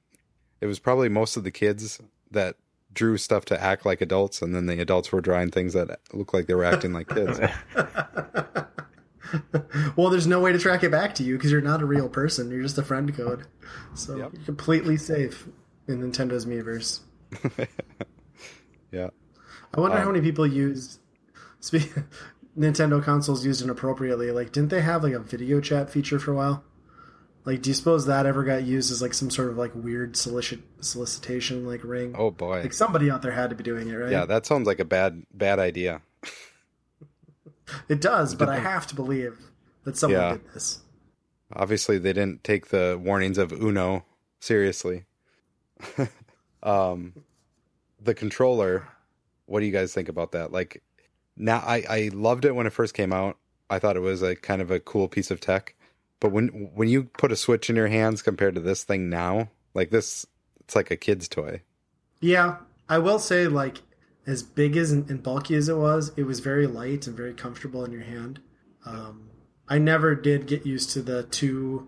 it was probably most of the kids that drew stuff to act like adults and then the adults were drawing things that looked like they were acting like kids. *laughs* *laughs* Well, there's no way to track it back to you because you're not a real person. You're just a friend code. So Yep. you're completely safe in Nintendo's Miiverse. *laughs* yeah. I wonder how Um, many people used spe- *laughs* Nintendo consoles used inappropriately. Like, didn't they have like a video chat feature for a while? Like, do you suppose that ever got used as like some sort of like weird solicit solicitation like ring? Oh boy. Like somebody out there had to be doing it, right? Yeah, that sounds like a bad bad idea. It does. But I have to believe that someone Yeah. did this. Obviously, they didn't take the warnings of Uno seriously. *laughs* um, the controller. What do you guys think about that? Like, now I I loved it when it first came out. I thought it was a kind of a cool piece of tech. But when when you put a Switch in your hands compared to this thing now, like this, it's like a kid's toy. Yeah, I will say, like, as big as and bulky as it was, it was very light and very comfortable in your hand. Um, I never did get used to the two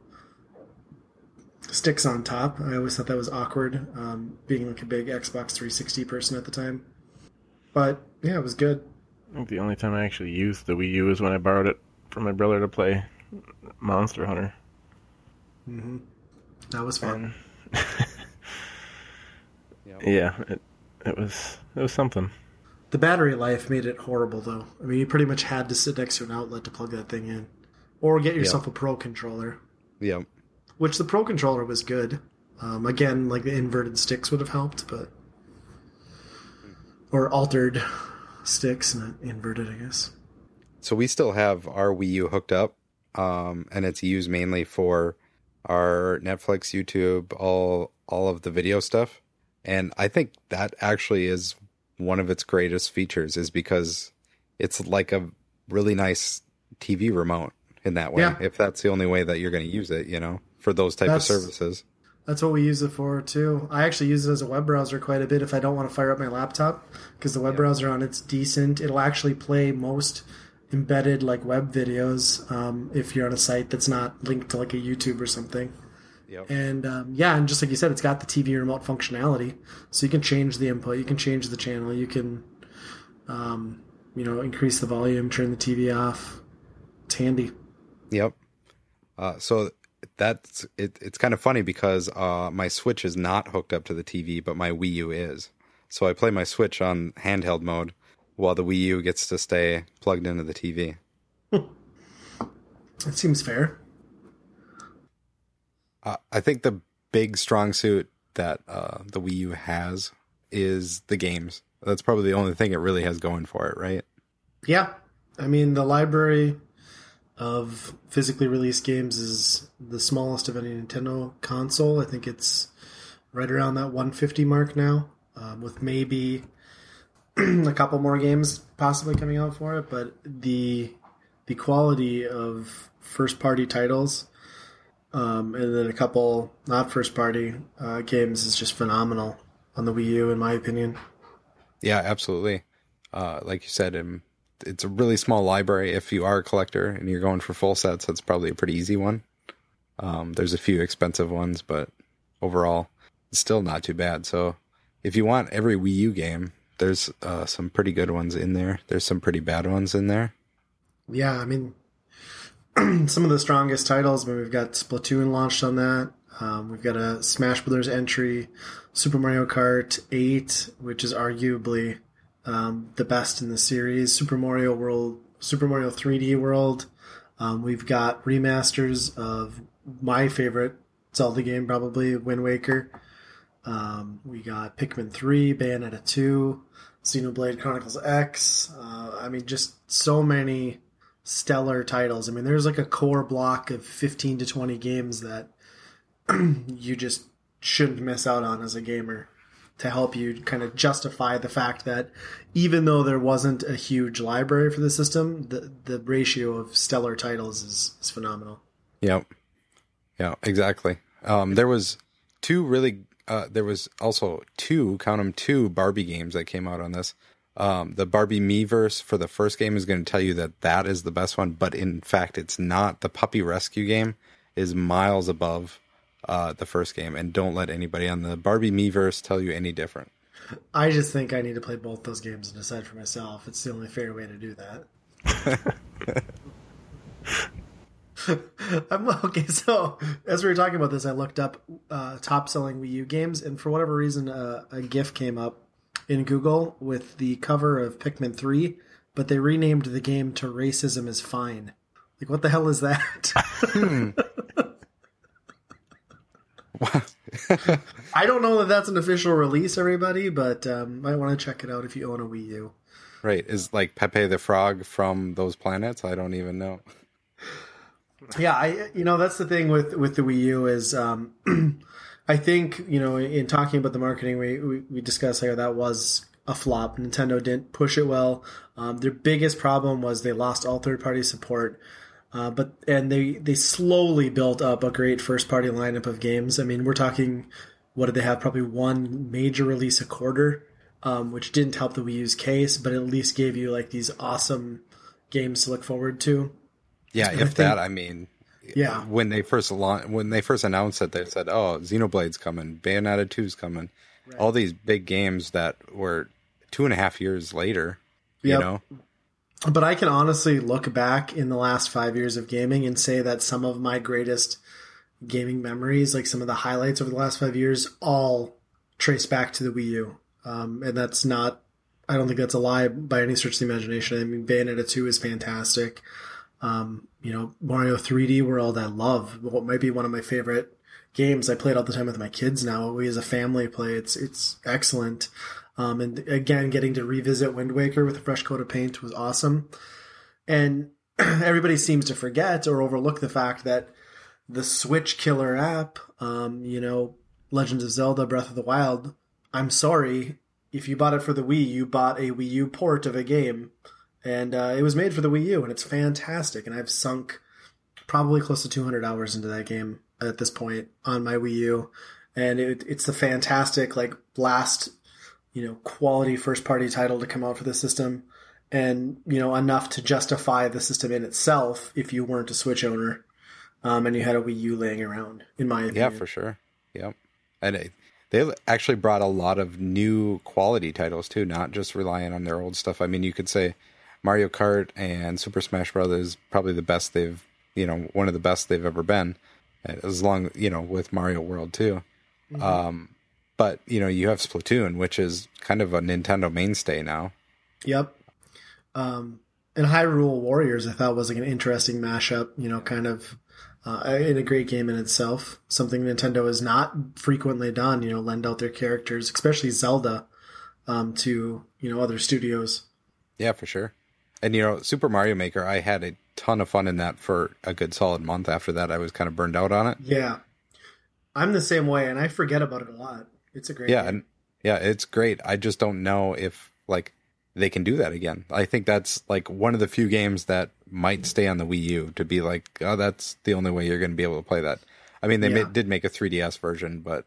sticks on top. I always thought that was awkward, um, being like a big Xbox 360 person at the time. But yeah, it was good. I think the only time I actually used the Wii U was when I borrowed it from my brother to play Monster Hunter. Mm-hmm. That was fun. And *laughs* yeah, it it was it was something. The battery life made it horrible, though. I mean, you pretty much had to sit next to an outlet to plug that thing in, or get yourself a Pro controller. Yeah, which the Pro controller was good. Um, again, like the inverted sticks would have helped, but or altered sticks, not inverted, I guess. so we still have our Wii U hooked up, um, and it's used mainly for our Netflix, YouTube, all all of the video stuff. And I think that actually is one of its greatest features, is because it's like a really nice TV remote in that way. Yeah. If that's the only way that you're going to use it, you know, for those type That's- of services. That's what we use it for too. I actually use it as a web browser quite a bit if I don't want to fire up my laptop because the web browser on it's decent. It'll actually play most embedded like web videos um, if you're on a site that's not linked to like a YouTube or something. Yep. And um, yeah, and just like you said, it's got the TV remote functionality, so you can change the input, you can change the channel, you can, um, you know, increase the volume, turn the TV off. It's handy. Yep. Uh, so that's it. It's kind of funny because uh, my Switch is not hooked up to the TV, but my Wii U is. So I play my Switch on handheld mode while the Wii U gets to stay plugged into the TV. It *laughs* seems fair. Uh, I think the big strong suit that uh, the Wii U has is the games. That's probably the only thing it really has going for it, right? Yeah, I mean the library of physically released games is the smallest of any Nintendo console. I think it's right around that 150 mark now, um, with maybe *clears throat* a couple more games possibly coming out for it. But the the quality of first party titles, um, and then a couple not first party uh, games is just phenomenal on the Wii U, in my opinion. Yeah, absolutely. Uh, like you said, um, it's a really small library. If you are a collector and you're going for full sets, that's probably a pretty easy one. Um, there's a few expensive ones, but overall, it's still not too bad. So, if you want every Wii U game, there's uh, some pretty good ones in there. There's some pretty bad ones in there. Yeah, I mean, *clears throat* some of the strongest titles. Mean, we've got Splatoon launched on that. Um, we've got a Smash Brothers entry, Super Mario Kart 8, which is arguably um, the best in the series. Super Mario World, Super Mario 3D World. Um, we've got remasters of my favorite Zelda game, probably Wind Waker. Um, we got Pikmin 3, Bayonetta 2, Xenoblade Chronicles X. Uh, I mean, just so many stellar titles. I mean, there's like a core block of 15 to 20 games that *clears throat* you just shouldn't miss out on as a gamer to help you kind of justify the fact that even though there wasn't a huge library for the system, the the ratio of stellar titles is, is phenomenal. Yep. Yeah, exactly. Um, there was two really. Uh, there was also two, count them, two Barbie games that came out on this. Um, the Barbie Miiverse for the first game is going to tell you that that is the best one, but in fact, it's not. The Puppy Rescue game is miles above uh, the first game, and don't let anybody on the Barbie Miiverse tell you any different. I just think I need to play both those games and decide for myself. It's the only fair way to do that. *laughs* *laughs* I'm okay. So as we were talking about this, I looked up uh, top selling Wii U games, and for whatever reason, uh, a GIF came up in Google with the cover of Pikmin Three, but they renamed the game to "Racism is Fine." Like, what the hell is that? *laughs* I don't know that that's an official release, everybody, but um, might want to check it out if you own a Wii U. Right? Is like Pepe the Frog from those planets? I don't even know. Yeah, I you know that's the thing with with the Wii U is um, *clears throat* I think you know in talking about the marketing we we, we discussed how that was a flop. Nintendo didn't push it well. Um, their biggest problem was they lost all third party support. Uh, but and they they slowly built up a great first party lineup of games. I mean, we're talking what did they have? Probably one major release a quarter, um, which didn't help the Wii U's case, but at least gave you like these awesome games to look forward to. Yeah, I if think- that, I mean, Yeah, when they first launched, when they first announced it, they said, "Oh, Xenoblade's coming, Bayonetta 2's coming." All these big games that were two and a half years later. You know, But I can honestly look back in the last five years of gaming and say that some of my greatest gaming memories, like some of the highlights over the last five years, all trace back to the Wii U. Um, and that's not, I don't think that's a lie by any stretch of the imagination. I mean, Bayonetta 2 is fantastic. Um, you know, Mario 3D World, I love. What might be one of my favorite games. I play it all the time with my kids now. We as a family play. It's it's excellent. Um, and again, getting to revisit Wind Waker with a fresh coat of paint was awesome. And *clears throat* everybody seems to forget or overlook the fact that the Switch killer app, um, you know, Legends of Zelda Breath of the Wild, I'm sorry, if you bought it for the Wii, you bought a Wii U port of a game. And uh, it was made for the Wii U, and it's fantastic. And I've sunk probably close to 200 hours into that game at this point on my Wii U. And it, it's the fantastic, like, last you know quality first party title to come out for the system and you know enough to justify the system in itself if you weren't a switch owner um, and you had a wii u laying around in my opinion yeah, for sure. Yep, and it, they actually brought a lot of new quality titles too, not just relying on their old stuff. I mean, you could say Mario Kart and Super Smash Brothers probably the best they've, you know, one of the best they've ever been, as long you know with Mario World too. Um, but you know, you have Splatoon, which is kind of a Nintendo mainstay now. yep um, and hyrule warriors i thought was like an interesting mashup you know kind of uh, in a great game in itself something nintendo has not frequently done you know lend out their characters especially zelda um, to you know other studios Yeah, for sure. And you know, Super Mario Maker, I had a ton of fun in that for a good solid month. After that, I was kind of burned out on it. Yeah. I'm the same way and I forget about it a lot. It's a great Yeah, game. and yeah, it's great. I just don't know if like they can do that again. I think that's like one of the few games that might stay on the Wii U to be like, oh, that's the only way you're going to be able to play that. I mean, they Yeah. ma- did make a 3DS version, but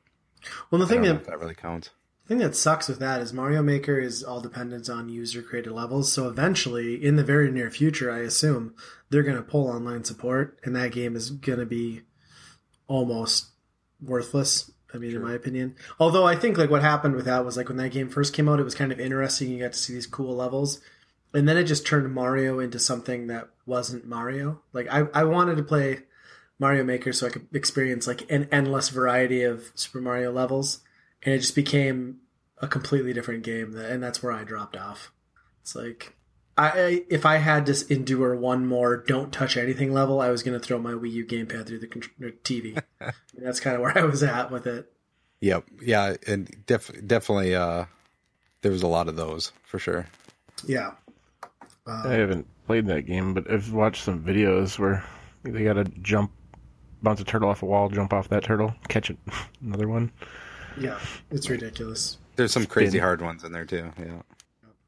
well, the I thing don't know that if that really counts. Thing that sucks with that is Mario Maker is all dependent on user created levels. So eventually, in the very near future, I assume they're going to pull online support, and that game is going to be almost worthless. I mean, in my opinion. Although I think like what happened with that was like when that game first came out, it was kind of interesting. You got to see these cool levels, and then it just turned Mario into something that wasn't Mario. Like I, I wanted to play Mario Maker so I could experience like an endless variety of Super Mario levels, and it just became a completely different game. And that's where I dropped off. It's like I, I if I had to endure one more don't touch anything level, I was going to throw my Wii U gamepad through the TV. *laughs* and that's kind of where I was at with it. Yep. Yeah, and def- definitely uh there was a lot of those for sure. Yeah. I haven't played that game, but I've watched some videos where they got to jump, bounce a turtle off a wall, jump off that turtle, catch it, *laughs* another one. Yeah. It's ridiculous. There's some crazy Spin. hard ones in there too. Yeah.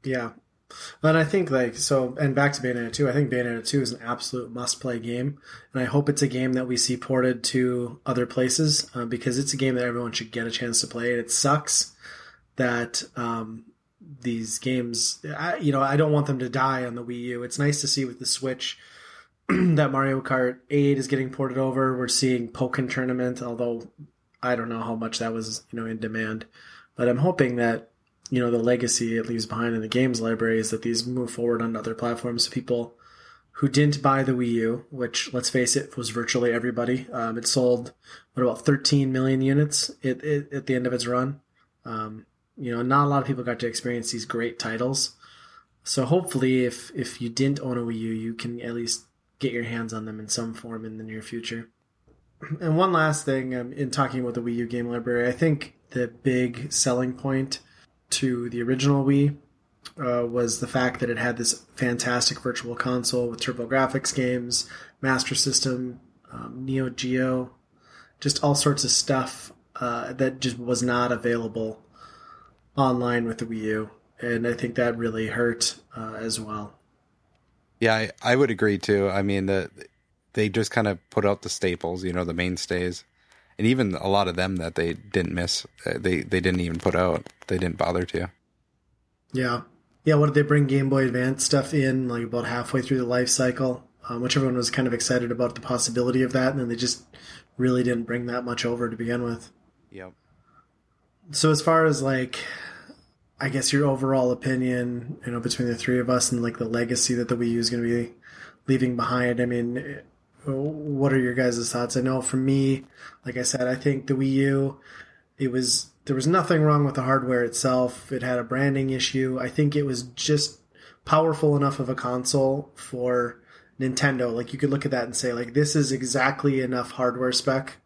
Yeah. But I think like so, and back to Bayonetta two. I think Bayonetta two is an absolute must play game, and I hope it's a game that we see ported to other places uh, because it's a game that everyone should get a chance to play. And it sucks that um, these games, I, you know, I don't want them to die on the Wii U. It's nice to see with the Switch *clears throat* that Mario Kart 8 is getting ported over. We're seeing Pokken Tournament, although I don't know how much that was, you know, in demand. But I'm hoping that, you know, the legacy it leaves behind in the games library is that these move forward on other platforms. People who didn't buy the Wii U, which let's face it, was virtually everybody. Um, it sold what about 13 million units it, it, at the end of its run. Um, you know, not a lot of people got to experience these great titles. So hopefully, if if you didn't own a Wii U, you can at least get your hands on them in some form in the near future. *clears throat* And one last thing, um, in talking about the Wii U game library, I think the big selling point to the original Wii uh, was the fact that it had this fantastic virtual console with TurboGrafx games, Master System, um, Neo Geo, just all sorts of stuff uh, that just was not available online with the Wii U, and I think that really hurt uh, as well. Yeah, I, I would agree too. I mean, the they just kind of put out the staples, you know, the mainstays, and even a lot of them that they didn't miss, uh, they they didn't even put out. They didn't bother to. Yeah, yeah. What did they bring Game Boy Advance stuff in like about halfway through the life cycle, um, which everyone was kind of excited about the possibility of that, and then they just really didn't bring that much over to begin with. Yep. So as far as like I guess your overall opinion, you know, between the three of us and like the legacy that the Wii U is going to be leaving behind. I mean, what are your guys' thoughts? I know for me, like I said, I think the Wii U, it was there was nothing wrong with the hardware itself. It had a branding issue. I think it was just powerful enough of a console for Nintendo. Like you could look at that and say, like this is exactly enough hardware spec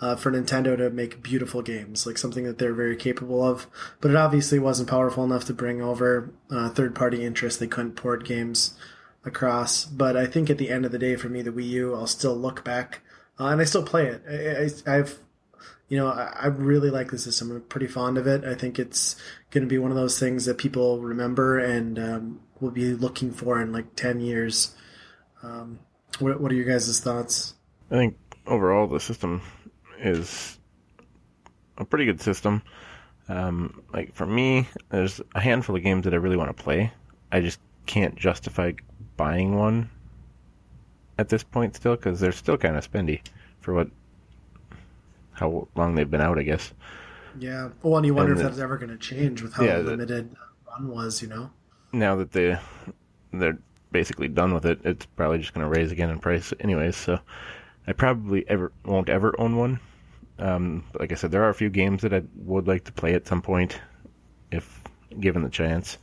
uh, for Nintendo to make beautiful games, like something that they're very capable of. But it obviously wasn't powerful enough to bring over uh, third party interest. They couldn't port games across. But I think at the end of the day, for me, the Wii U, I'll still look back uh, and I still play it. I, have you know, I, I really like the system. I'm pretty fond of it. I think it's going to be one of those things that people remember and um, will be looking for in like 10 years. Um, what, what are your guys' thoughts? I think overall the system is a pretty good system. Um, like for me, there's a handful of games that I really want to play. I just can't justify buying one at this point still because they're still kind of spendy for what how long they've been out, I guess. Yeah. Well, and you wonder And if the- that's ever going to change with how Yeah, the- limited run was. You know. Now that they they're basically done with it, it's probably just going to raise again in price, anyways. So I probably ever won't ever own one. Um, like I said, there are a few games that I would like to play at some point, if given the chance.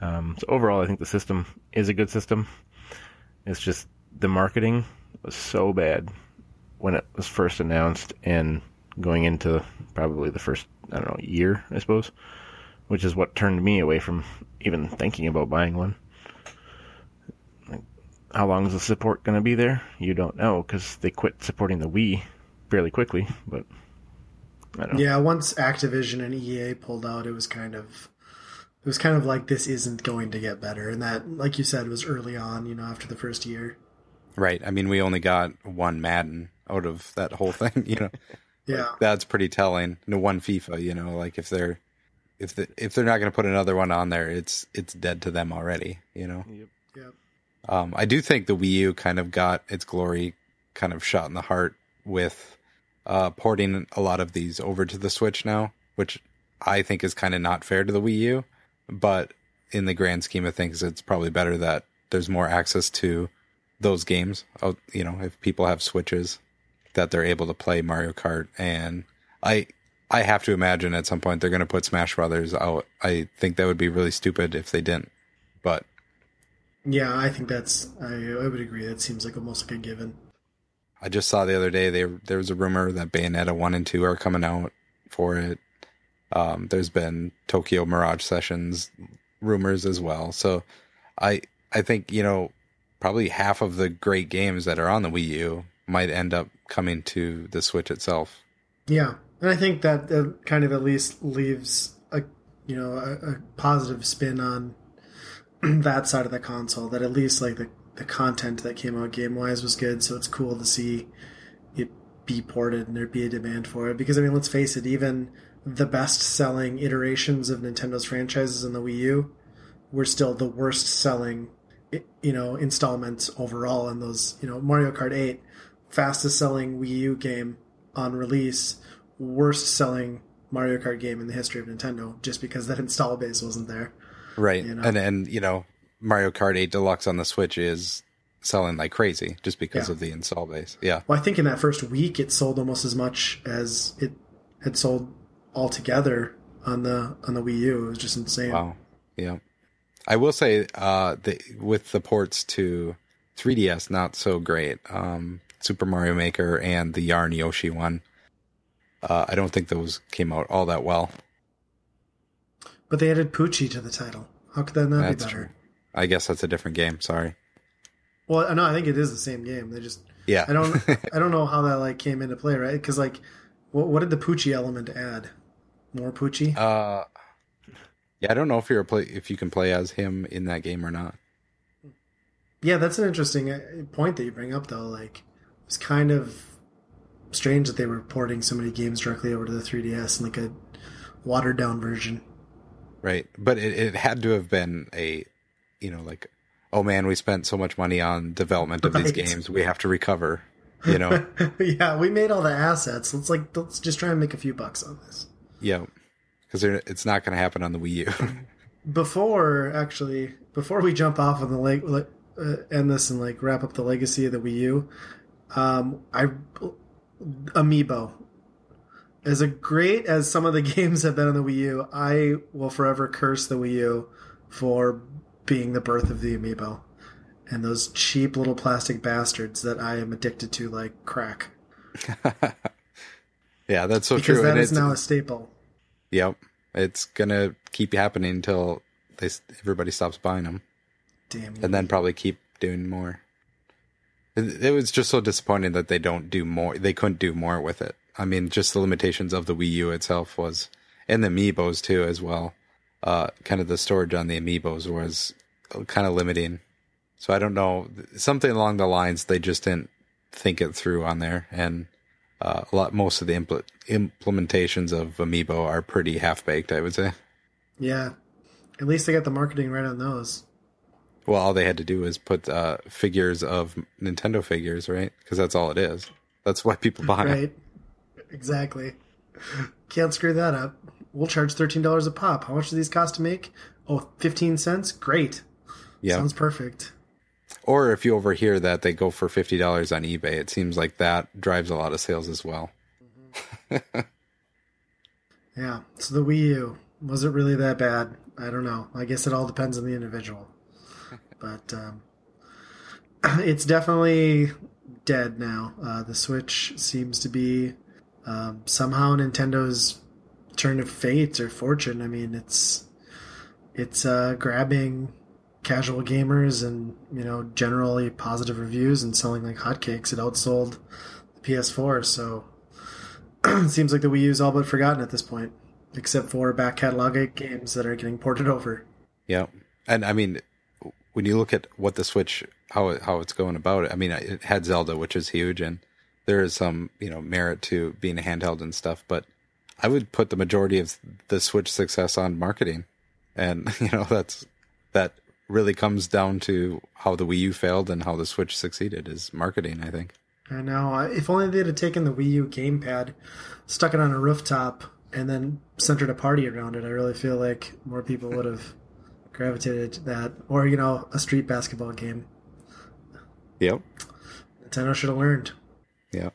Um, so overall, I think the system is a good system. It's just the marketing was so bad when it was first announced and going into probably the first I don't know year, I suppose, which is what turned me away from even thinking about buying one. Like, how long is the support going to be there? You don't know because they quit supporting the Wii fairly quickly. But. Yeah. Once Activision and EA pulled out, it was kind of. It was kind of like this isn't going to get better, and that, like you said, was early on. You know, after the first year. Right. I mean, we only got one Madden out of that whole *laughs* thing. You know, *laughs* Yeah. that's pretty telling. No one FIFA. You know, like if they're if the, if they're not going to put another one on there, it's it's dead to them already. You know. Yep. Um, I do think the Wii U kind of got its glory kind of shot in the heart with uh, porting a lot of these over to the Switch now, which I think is kind of not fair to the Wii U. But in the grand scheme of things, it's probably better that there's more access to those games. Oh, You know, if people have Switches, that they're able to play Mario Kart. And I, I have to imagine at some point they're going to put Smash Brothers out. I think that would be really stupid if they didn't. But Yeah, I think that's. I, I would agree. That seems like almost like a given. I just saw the other day they there was a rumor that Bayonetta one and two are coming out for it. Um, there's been Tokyo Mirage Sessions rumors as well. So I I think you know probably half of the great games that are on the Wii U might end up coming to the Switch itself. Yeah, and I think that kind of at least leaves a you know a, a positive spin on *clears throat* that side of the console. That at least like the the content that came out game wise was good. So it's cool to see it be ported and there be a demand for it. Because I mean, let's face it, even the best selling iterations of Nintendo's franchises in the Wii U were still the worst selling you know installments overall in those you know Mario Kart 8 fastest selling Wii U game on release worst selling Mario Kart game in the history of Nintendo just because that install base wasn't there Right. You know? And and you know, Mario Kart 8 Deluxe on the Switch is selling like crazy just because Yeah. of the install base. Yeah. well I think in that first week it sold almost as much as it had sold altogether on the on the Wii U it was just insane Wow. Yeah. I will say uh the with the ports to 3DS not so great. Um Super Mario Maker and the Yarn Yoshi one. Uh, I don't think those came out all that well. but they added Poochie to the title how could that not That's be better true. I guess that's a different game. Sorry. well no I think it is the same game they just Yeah. I don't *laughs* I don't know how that like came into play, right? Because like, what what did the Poochie element add? More Poochie? uh, yeah, I don't know if you're a play if you can play as him in that game or not. yeah, that's an interesting uh, point that you bring up, though. Like, it's kind of strange that they were porting so many games directly over to the 3DS in like a watered down version. Right. But it, it had to have been a, you know, like, oh man, we spent so much money on development of these games. We have to recover, you know? *laughs* yeah, we made all the assets. Let's like let's just try and make a few bucks on this. Yeah. Because it's not going to happen on the Wii U. *laughs* before actually before we jump off on the leg uh, end this and like wrap up the legacy of the Wii U, um, I Amiibo. As a great as some of the *laughs* games have been on the Wii U, I will forever curse the Wii U for being the birth of the Amiibo and those cheap little plastic bastards that I am addicted to like crack. *laughs* yeah, that's so Because true. that and is it's, now a staple. yep. It's going to keep happening until they, everybody stops buying them Damn and then probably keep doing more. It, it was just so disappointing that they don't do more. They couldn't do more with it. I mean, just the limitations of the Wii U itself was, and the amiibos too as well. Uh, kind of the storage on the amiibos was kind of limiting. So I don't know something along the lines they just didn't think it through on there, and uh, a lot most of the impl- implementations of amiibo are pretty half baked. I would say. yeah. At least they got the marketing right on those. Well, all they had to do was put uh, figures of Nintendo figures, right? Because that's all it is. That's why people buy it. Right. Exactly. Can't screw that up. We'll charge $13 a pop. How much do these cost to make? Oh, 15 cents? Great. Yeah. Sounds perfect. Or if you overhear that they go for fifty dollars on eBay, it seems like that drives a lot of sales as well. *laughs* Yeah. So the Wii U, was it really that bad? I don't know. I guess it all depends on the individual. *laughs* But um, *clears throat* it's definitely dead now. Uh, the Switch seems to be um, somehow Nintendo's turn of fate or fortune. I mean, it's it's uh, grabbing casual gamers and you know generally positive reviews and selling like hotcakes. It outsold the PS4, so *clears throat* it seems like the Wii U is all but forgotten at this point, except for back catalog games that are getting ported over. Yeah, and I mean, when you look at what the Switch how how it's going about it, I mean, it had Zelda, which is huge, and there is some you know merit to being a handheld and stuff. But I would put the majority of the Switch success on marketing, and *laughs* you know that's that really comes down to how the Wii U failed and how the Switch succeeded is marketing. I think. I know. If only they'd have taken the Wii U gamepad, stuck it on a rooftop, and then centered a party around it, I really feel like more people would have *laughs* gravitated to that. Or, you know, a street basketball game. Yep. Nintendo should have learned. Yeah.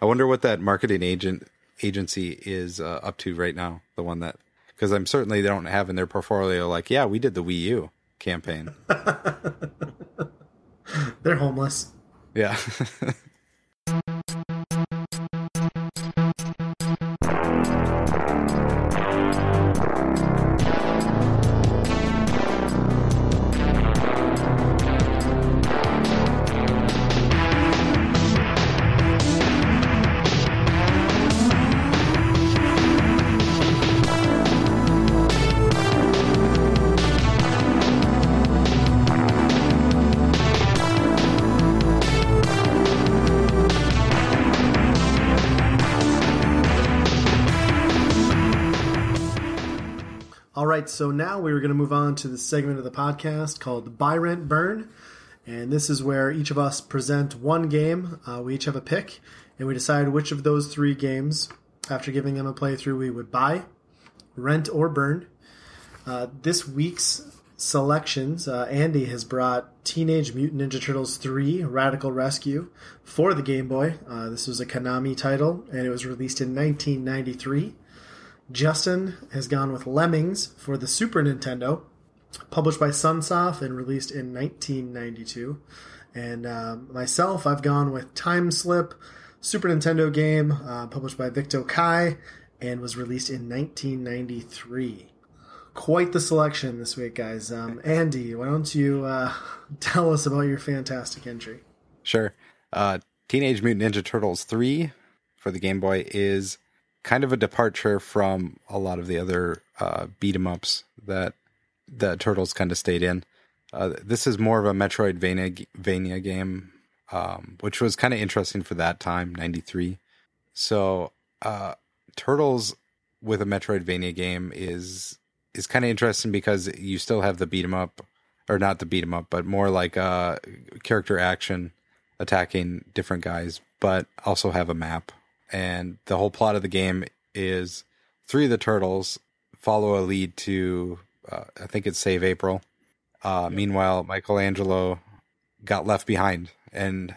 I wonder what that marketing agent agency is uh, up to right now. The one that, because I'm certainly they don't have in their portfolio like, yeah, we did the Wii U campaign. *laughs* They're homeless. yeah. *laughs* right, so now we are going to move on to the segment of the podcast called Buy Rent Burn. And this is where each of us present one game. Uh, we each have a pick, and we decide which of those three games, after giving them a playthrough, we would buy, rent, or burn. Uh, this week's selections, uh, Andy has brought Teenage Mutant Ninja Turtles 3 Radical Rescue for the Game Boy. Uh, this was a Konami title, and it was released in 1993. Justin has gone with Lemmings for the Super Nintendo, published by Sunsoft and released in 1992. And uh, myself, I've gone with Time Slip, Super Nintendo game, uh, published by Vic Tokai, and was released in 1993. Quite the selection this week, guys. Um, Andy, why don't you uh, *laughs* tell us about your fantastic entry? Sure. Uh, Teenage Mutant Ninja Turtles 3 for the Game Boy is kind of a departure from a lot of the other uh, beat 'em ups that the Turtles kind of stayed in. Uh, this is more of a Metroidvania game, um, which was kind of interesting for that time, 93. So, uh, Turtles with a Metroidvania game is is kind of interesting because you still have the beat 'em up, or not the beat 'em up, but more like uh, character action attacking different guys, but also have a map. And the whole plot of the game is three of the turtles follow a lead to, uh, I think it's Save April. Uh, Meanwhile, Michelangelo got left behind and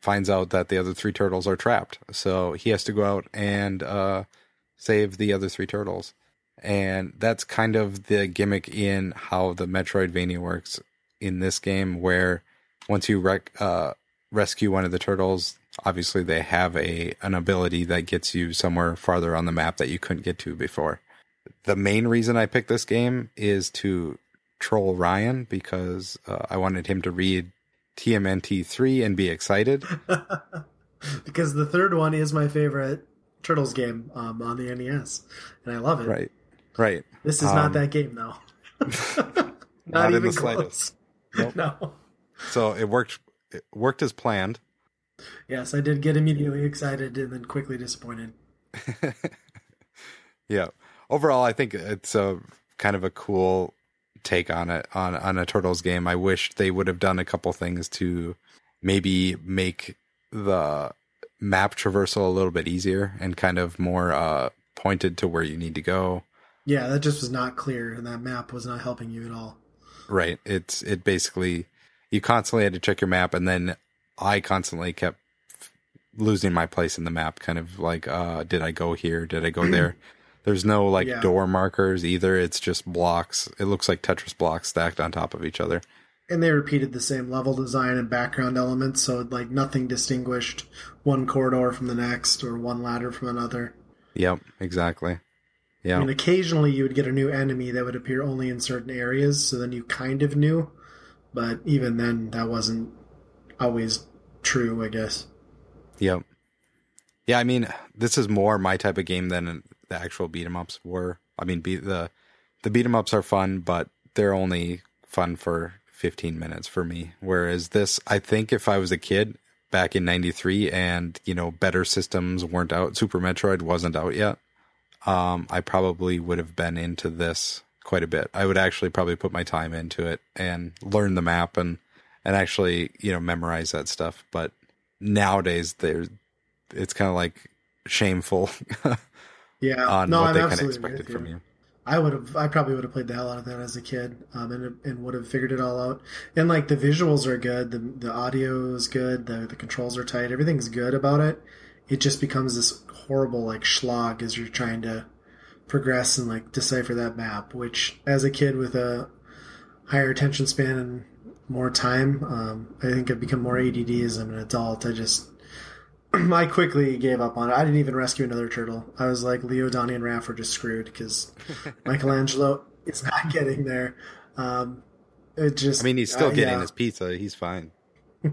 finds out that the other three turtles are trapped. So he has to go out and uh, save the other three turtles. And that's kind of the gimmick in how the Metroidvania works in this game, where once you rec- uh, rescue one of the turtles, obviously they have a an ability that gets you somewhere farther on the map that you couldn't get to before. The main reason I picked this game is to troll Ryan because uh, I wanted him to read TMNT 3 and be excited. *laughs* because the third one is my favorite Turtles game um, on the NES, and I love it. Right. Right. This is Um, not that game, though. *laughs* not, *laughs* Not in even the slightest. close. No. So it worked it worked as planned. Yes, I did get immediately excited and then quickly disappointed. *laughs* Yeah. Overall, I think it's a kind of a cool take on it on on a turtles game. I wish they would have done a couple things to maybe make the map traversal a little bit easier and kind of more uh pointed to where you need to go. Yeah, that just was not clear, and that map was not helping you at all. Right. It's it basically you constantly had to check your map and then I constantly kept losing my place in the map kind of like uh did I go here? Did I go *clears throat* there? There's no like Yeah. door markers either. It's just blocks. It looks like Tetris blocks stacked on top of each other. And they repeated the same level design and background elements, so like nothing distinguished one corridor from the next or one ladder from another. Yep, exactly. Yeah. I mean, occasionally you would get a new enemy that would appear only in certain areas, so then you kind of knew. But even then, that wasn't always true, I guess. Yep. Yeah, I mean, this is more my type of game than the actual beat 'em ups were. I mean, beat the the beat 'em ups are fun, but they're only fun for 15 minutes for me. Whereas this, I think if I was a kid back in 93 and, you know, better systems weren't out, Super Metroid wasn't out yet, um, I probably would have been into this quite a bit. I would actually probably put my time into it and learn the map and and actually, you know, memorize that stuff. But nowadays there's it's kind of like shameful *laughs* Yeah, on no, what I'm they kind of absolutely expected from you. I would have, I probably would have played the hell out of that as a kid, um, and and would have figured it all out. And like the visuals are good, the the audio is good, the the controls are tight, everything's good about it. It just becomes this horrible like slog as you're trying to progress and like decipher that map. Which, as a kid with a higher attention span and more time, um, I think I've become more ADD as I'm an adult. I just *clears throat* I quickly gave up on it. I didn't even rescue another turtle. I was like, Leo, Donnie, and Raph are just screwed because *laughs* Michelangelo is not getting there. Um, it just. I mean, he's still uh, getting yeah. his pizza. He's fine. *laughs*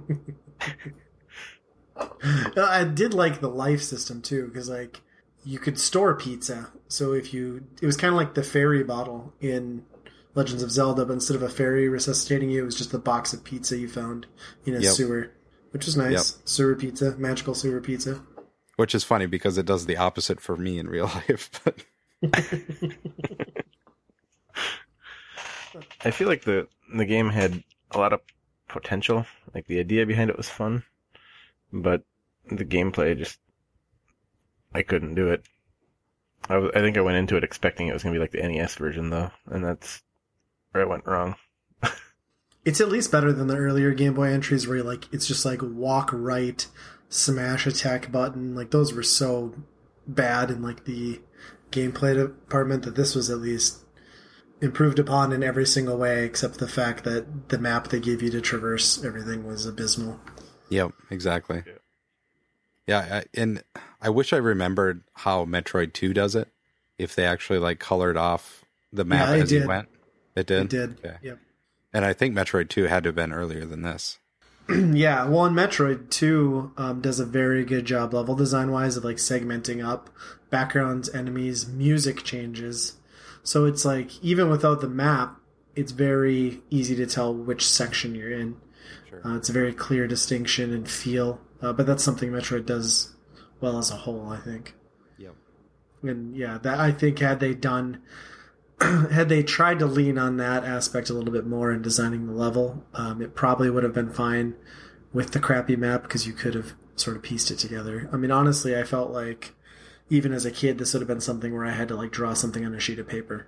I did like the life system too because like you could store pizza. So if you, it was kind of like the fairy bottle in Legends of Zelda, but instead of a fairy resuscitating you, it was just the box of pizza you found in a Yep. sewer, which was nice. Sewer pizza, magical sewer pizza. Which is funny because it does the opposite for me in real *laughs* life. But *laughs* I feel like the the game had a lot of potential. Like the idea behind it was fun, but the gameplay just I couldn't do it. I, was, I think I went into it expecting it was going to be like the NES version though, and that's where I went wrong. It's at least better than the earlier Game Boy entries where you like it's just like walk right, smash attack button. Like those were so bad in like the gameplay department that this was at least improved upon in every single way except the fact that the map they gave you to traverse everything was abysmal. Yep, exactly. Yeah, I, and I wish I remembered how Metroid Two does it. If they actually like colored off the map Yeah, it as you went, it did. It did. Okay. Yep. And I think Metroid Two had to have been earlier than this. *clears throat* Yeah, well, and Metroid 2 um, does a very good job level design wise of like segmenting up backgrounds, enemies, music changes. So it's like, even without the map, it's very easy to tell which section you're in. Sure. Uh, it's a very clear distinction and feel. Uh, but that's something Metroid does well as a whole, I think. Yep. And yeah, that I think had they done, *clears throat* had they tried to lean on that aspect a little bit more in designing the level, um, it probably would have been fine with the crappy map because you could have sort of pieced it together. I mean, honestly, I felt like even as a kid, this would have been something where I had to like draw something on a sheet of paper.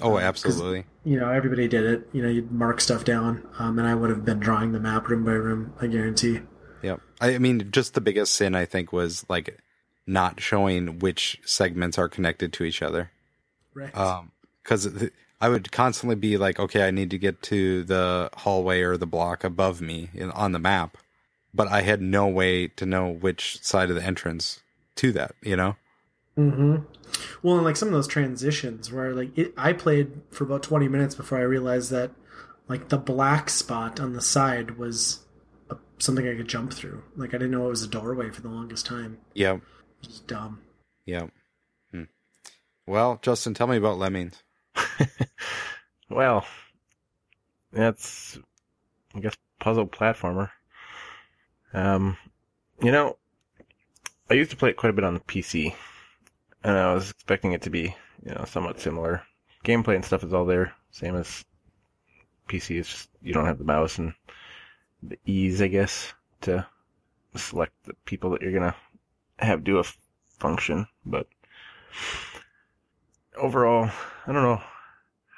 Oh, absolutely. You know, everybody did it. You know, you'd mark stuff down, um, and I would have been drawing the map room by room. I guarantee. Yep. I I mean, just the biggest sin I think was like not showing which segments are connected to each other. Right. Um, because I would constantly be like, okay, I need to get to the hallway or the block above me in, on the map, but I had no way to know which side of the entrance to that. You know? Mm-hmm. Well, and like some of those transitions where like it, I played for about twenty minutes before I realized that like the black spot on the side was a, something I could jump through. Like I didn't know it was a doorway for the longest time. Yeah. It was dumb. Yep. Well, Justin, tell me about Lemmings. *laughs* Well, that's I guess puzzle platformer. Um, you know, I used to play it quite a bit on the PC, and I was expecting it to be you know somewhat similar. Gameplay and stuff is all there, same as PC. It's just you don't have the mouse and the ease, I guess, to select the people that you're gonna have do a f- function. But overall, I don't know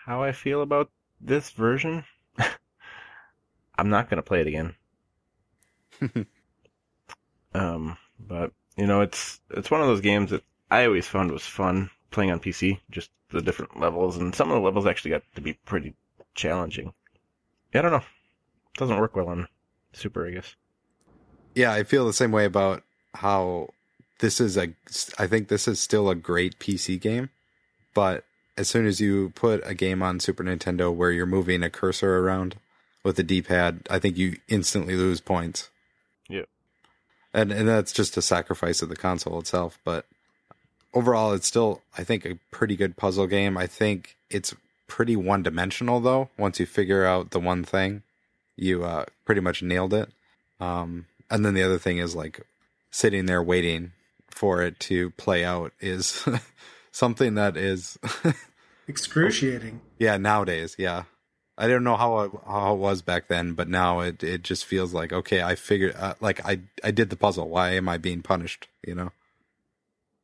how I feel about this version. *laughs* I'm not gonna play it again. *laughs* um, but you know, it's it's one of those games that I always found was fun playing on PC. Just the different levels, and some of the levels actually got to be pretty challenging. Yeah, I don't know. Doesn't work well on Super, I guess. Yeah, I feel the same way about how this is a. I think this is still a great PC game, but as soon as you put a game on Super Nintendo where you're moving a cursor around with the D-pad, I think you instantly lose points. Yeah. and and that's just a sacrifice of the console itself. But overall, it's still I think a pretty good puzzle game. I think it's pretty one dimensional though. Once you figure out the one thing, you uh, pretty much nailed it. Um, and then the other thing is like sitting there waiting for it to play out is *laughs* something that is *laughs* Excruciating. yeah nowadays yeah. I don't know how it, how it was back then, but now it it just feels like okay, I figured uh, like I I did the puzzle. Why am I being punished? You know?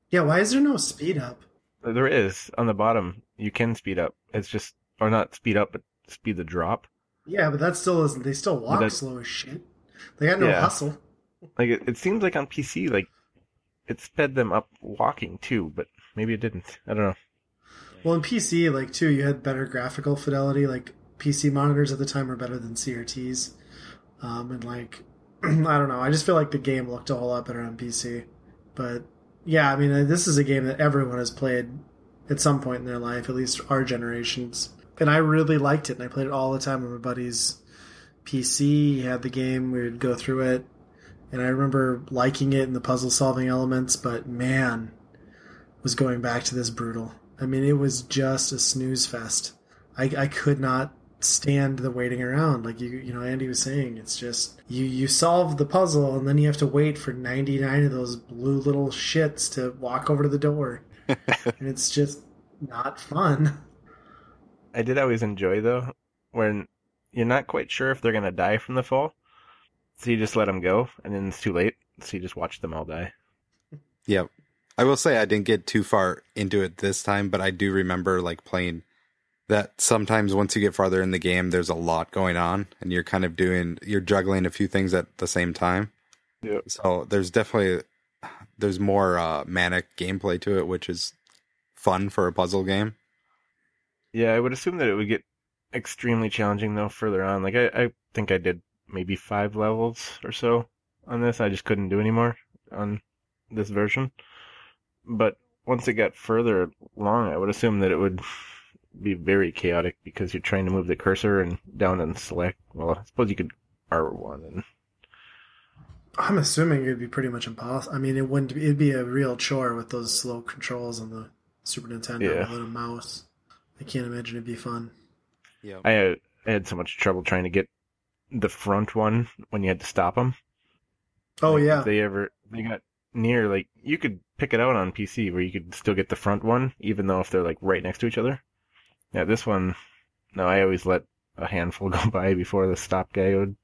Yeah. Why is there no speed up? There is on the bottom. You can speed up. It's just or not speed up, but speed the drop. Yeah, but that still isn't. They still walk that- slow as shit. They got no Yeah. hustle. Like it, it seems like on PC, like it sped them up walking too, but maybe it didn't. I don't know. Well, in PC, like too, you had better graphical fidelity. Like PC monitors at the time were better than CRTs, um, and like *clears throat* I don't know. I just feel like the game looked a whole lot better on PC. But yeah, I mean, uh, this is a game that everyone has played at some point in their life, at least our generations. And I really liked it, and I played it all the time on my buddy's PC. He had the game; we would go through it, and I remember liking it and the puzzle solving elements. But man, was going back to this brutal. I mean, it was just a snooze fest. I, I could not stand the waiting around. Like you, you know, Andy was saying, it's just you you solve the puzzle and then you have to wait for ninety nine of those blue little shits to walk over to the door, *laughs* and it's just not fun. I did always enjoy though, when you're not quite sure if they're gonna die from the fall, so you just let them go, and then it's too late, so you just watch them all die. Yep. I will say I didn't get too far into it this time, but I do remember like playing that sometimes once you get farther in the game, there's a lot going on and you're kind of doing, you're juggling a few things at the same time. Yep. So there's definitely, there's more uh, manic gameplay to it, which is fun for a puzzle game. Yeah, I would assume that it would get extremely challenging though further on. Like I, I think I did maybe five levels or so on this. I just couldn't do anymore on this version. But once it got further along, I would assume that it would be very chaotic because you're trying to move the cursor and down and select. Well, I suppose you could R1 and I'm assuming it'd be pretty much impossible. I mean, it wouldn't. Be, it'd be a real chore with those slow controls on the Super Nintendo Yeah. without a mouse. I can't imagine it'd be fun. Yep. I had, I had so much trouble trying to get the front one when you had to stop them. Oh Like, yeah, If they ever they got near like you could pick it out on PC where you could still get the front one even though if they're like right next to each other. Yeah, this one no, I always let a handful *laughs* go by before the stop guy would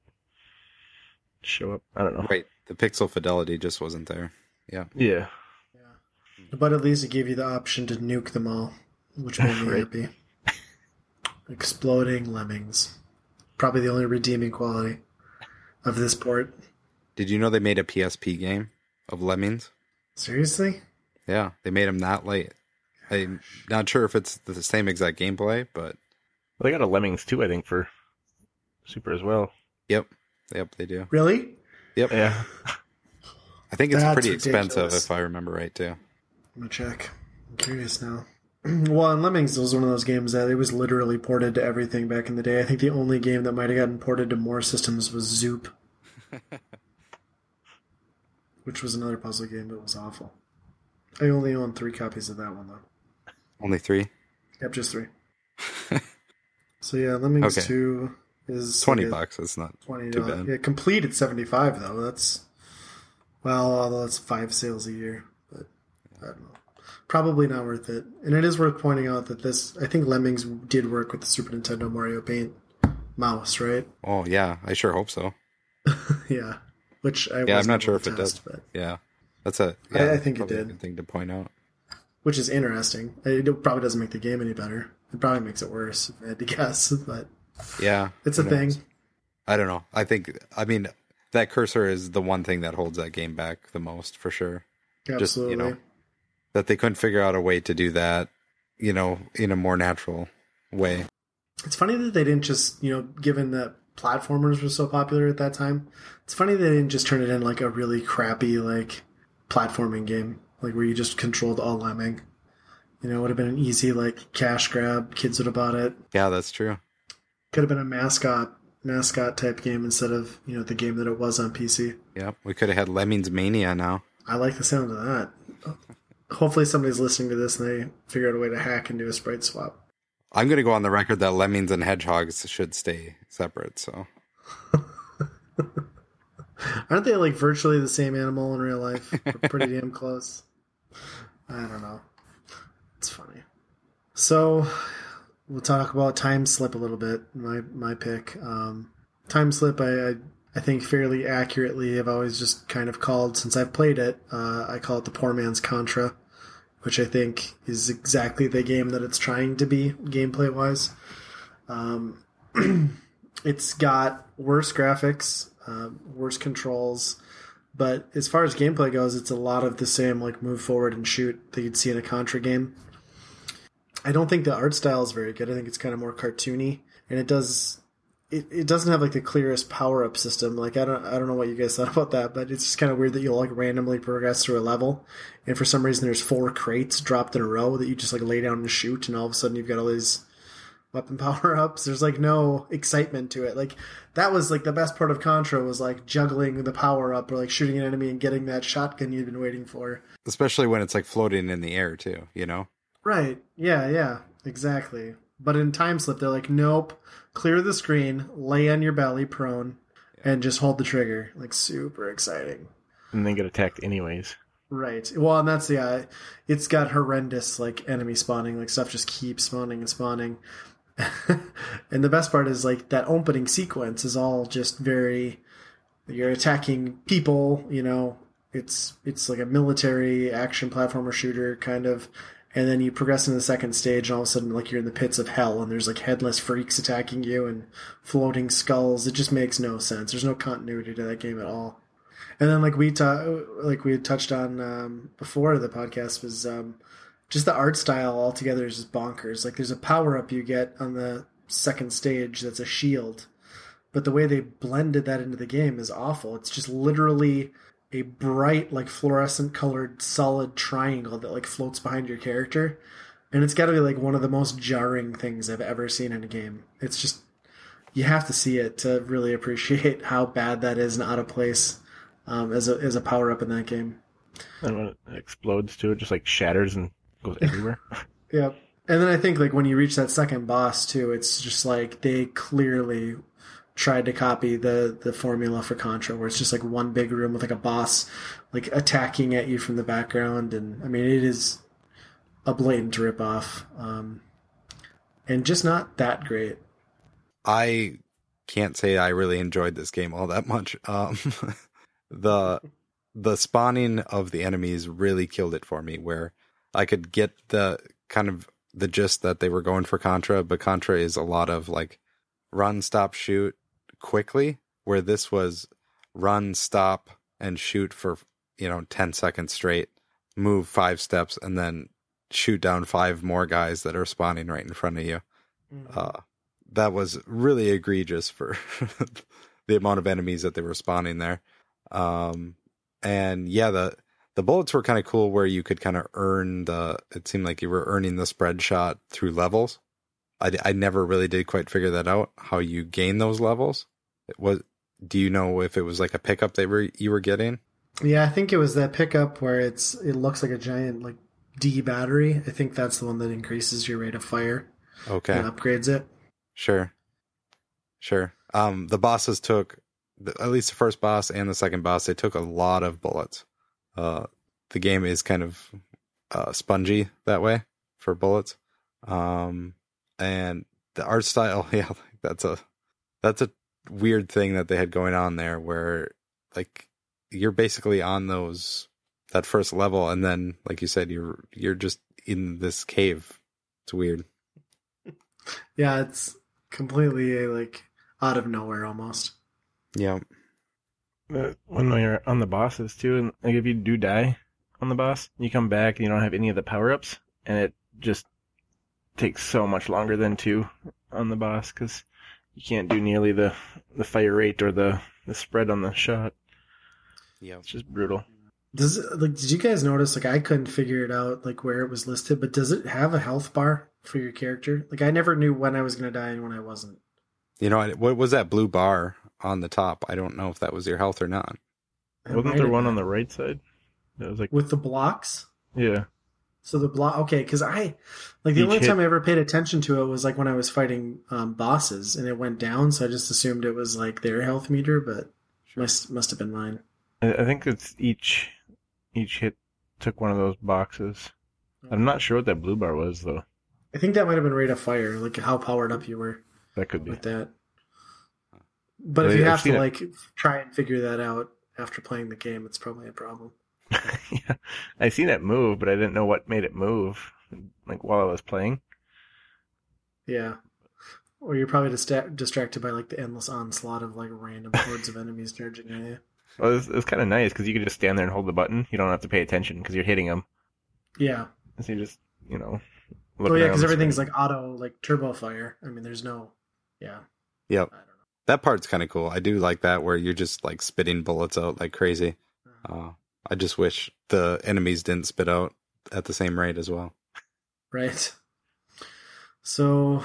show up. I don't know. Right. The pixel fidelity just wasn't there. Yeah. Yeah. yeah. but at least it gave you the option to nuke them all, which made me *laughs* Right. happy. Exploding lemmings, probably the only redeeming quality of this port. Did you know they made a PSP game of Lemmings? Seriously? Yeah, they made them that late. I'm not sure if it's the same exact gameplay, but Well, they got a Lemmings too, I think, for Super as well. yep, yep, they do. Really? Yep, Yeah. I think it's That's pretty expensive if I remember right too. I'm gonna check. I'm curious now. *clears throat* well, and Lemmings was one of those games that it was literally ported to everything back in the day. I think the only game that might have gotten ported to more systems was Zoop, *laughs* which was another puzzle game that was awful. I only own three copies of that one though. Only three, Yep, just three. *laughs* so yeah, Lemmings Okay. Two is twenty like bucks. It's not Twenty too bad. Yeah, complete at seventy five though. That's well, although that's five sales a year, but I don't know. Probably not worth it. And it is worth pointing out that this, I think Lemmings did work with the Super Nintendo Mario Paint mouse, right? Oh yeah, I sure hope so. *laughs* yeah. Which I Yeah, I'm wasn't sure if to it does. but Yeah, that's a. I- Yeah, I think it did. good thing to point out. which is interesting. It probably doesn't make the game any better. It probably makes it worse, if I had to *laughs* guess. But Yeah, it's a thing. I don't know. I think. I mean, that cursor is the one thing that holds that game back the most for sure. Just, you know, That they couldn't figure out a way to do that, you know, in a more natural way. It's funny that they didn't just, you know, given that platformers were so popular at that time, it's funny they didn't just turn it in like a really crappy, like, platforming game, like where you just controlled all lemming. You know, it would have been an easy, like, cash grab. Kids would have bought it. Yeah, that's true. Could have been a mascot, mascot type game instead of, you know, the game that it was on PC. Yeah, we could have had Lemmings Mania now. I like the sound of that. Hopefully somebody's listening to this and they figure out a way to hack and do a sprite swap. I'm going to go on the record that Lemmings and Hedgehogs should stay separate. So *laughs* Aren't they like virtually the same animal in real life? Pretty damn close. I don't know. It's funny. So we'll talk about time slip a little bit. My my pick. Um, time slip. I, I I think fairly accurately. I've always just kind of called since I've played it. Uh, I call it the poor man's Contra, which I think is exactly the game that it's trying to be gameplay wise. Um, *clears throat* it's got worse graphics, uh, worse controls, but as far as gameplay goes, it's a lot of the same like move forward and shoot that you'd see in a Contra game. I don't think the art style is very good. I think it's kind of more cartoony, and it does it, it doesn't have like the clearest power up system. Like I don't I don't know what you guys thought *laughs* about that, but it's just kind of weird that you'll like randomly progress through a level, and for some reason there's four crates dropped in a row that you just like lay down and shoot, and all of a sudden you've got all these weapon *laughs* power ups. There's like no excitement to it. Like that was like the best part of Contra was like juggling the power up or like shooting an enemy and getting that shotgun you've been waiting for. especially when it's like floating in the air too, you know. Right. Yeah, yeah. Exactly. But in time slip they're like, nope. Clear the screen, lay on your belly prone, and just hold the trigger. Like super exciting. And then get attacked anyways. Right. Well, and that's yeah. It's got horrendous like enemy spawning. Like stuff just keeps spawning and spawning. *laughs* and the best part is like that opening sequence is all just very you're attacking people, you know, it's it's like a military action platformer shooter kind of and then you progress into the second stage and all of a sudden like you're in the pits of hell and there's like headless freaks attacking you and floating skulls. It just makes no sense. There's no continuity to that game at all. And then like we ta- like we had touched on um, before the podcast was um, just the art style altogether is just bonkers. Like there's a power up you get on the second stage that's a shield but the way they blended that into the game is awful. It's just literally a bright like fluorescent colored solid triangle that like floats behind your character and it's got to be like one of the most jarring things i've ever seen in a game it's just you have to see it to really appreciate *laughs* how bad that is and out of place um, as a as a power up in that game And when it explodes too, it just like shatters and goes *laughs* everywhere. Yep. And then I think like when you reach that second boss too, it's just like they clearly tried to copy the the formula for Contra, where it's just like one big room with like a boss like attacking at you from the background, and I mean it is a blatant rip off, um, and just not that great. I can't say I really enjoyed this game all that much. Um, *laughs* the the spawning of the enemies really killed it for me. Where I could get the kind of the gist that they were going for Contra, but Contra is a lot of like run, stop, shoot quickly. Where this was run, stop, and shoot for you know ten seconds straight, move five steps, and then shoot down five more guys that are spawning right in front of you. Uh, that was really egregious for *laughs* the amount of enemies that they were spawning there. Um, and yeah, the the bullets were kind of cool where you could kind of earn the. It seemed like you were earning the spread shot through levels. I, I never really did quite figure that out how you gain those levels. It was. Do you know if it was like a pickup they were you were getting? Yeah, I think it was that pickup where it's it looks like a giant like D battery. I think that's the one that increases your rate of fire Okay. and upgrades it. Sure. Sure. Um, the bosses took, at least the first boss and the second boss, they took a lot of bullets. Uh, the game is kind of uh, spongy that way for bullets. Um, and the art style, *laughs* yeah, that's a that's a weird thing that they had going on there, where like you're basically on those that first level, and then like you said, you're you're just in this cave. It's weird. *laughs* Yeah, it's completely like out of nowhere almost. Yeah. When you're on the bosses too, and like if you do die on the boss, you come back and you don't have any of the power ups, and it just takes so much longer than two on the boss because you can't do nearly the the fire rate or the the spread on the shot. Yeah. It's just brutal. Does it, like did you guys notice like I couldn't figure it out like where it was listed, but does it have a health bar for your character? Like I never knew when I was gonna die and when I wasn't. You know, what was that blue bar on the top? I don't know if that was your health or not. It Wasn't might there one been. on the right side? That was like with the blocks? yeah. So the block, okay, because I like the Each only hit- time I ever paid attention to it was like when I was fighting um, bosses, and it went down. So I just assumed it was like their health meter, but must must have been mine. I, think it's each each hit took one of those boxes. I'm not sure what that blue bar was though. I think that might have been rate of fire, like how powered up you were That could be. with that. But if you I've have to it. like try and figure that out after playing the game, it's probably a problem. *laughs* yeah, I seen it move, but I didn't know what made it move. Like while I was playing. Yeah. Or you're probably dista- distracted by like the endless onslaught of like random hordes of enemies charging at you. Well, it's, it's kind of nice because you can just stand there and hold the button. You don't have to pay attention because you're hitting them. Yeah. So you just, you know. Oh yeah, because everything's screen. like auto like turbo fire. I mean, there's no. Yeah. Yep. I don't know. That part's kind of cool. I do like that where you're just like spitting bullets out like crazy. Uh, I just wish the enemies didn't spit out at the same rate as well. Right. So,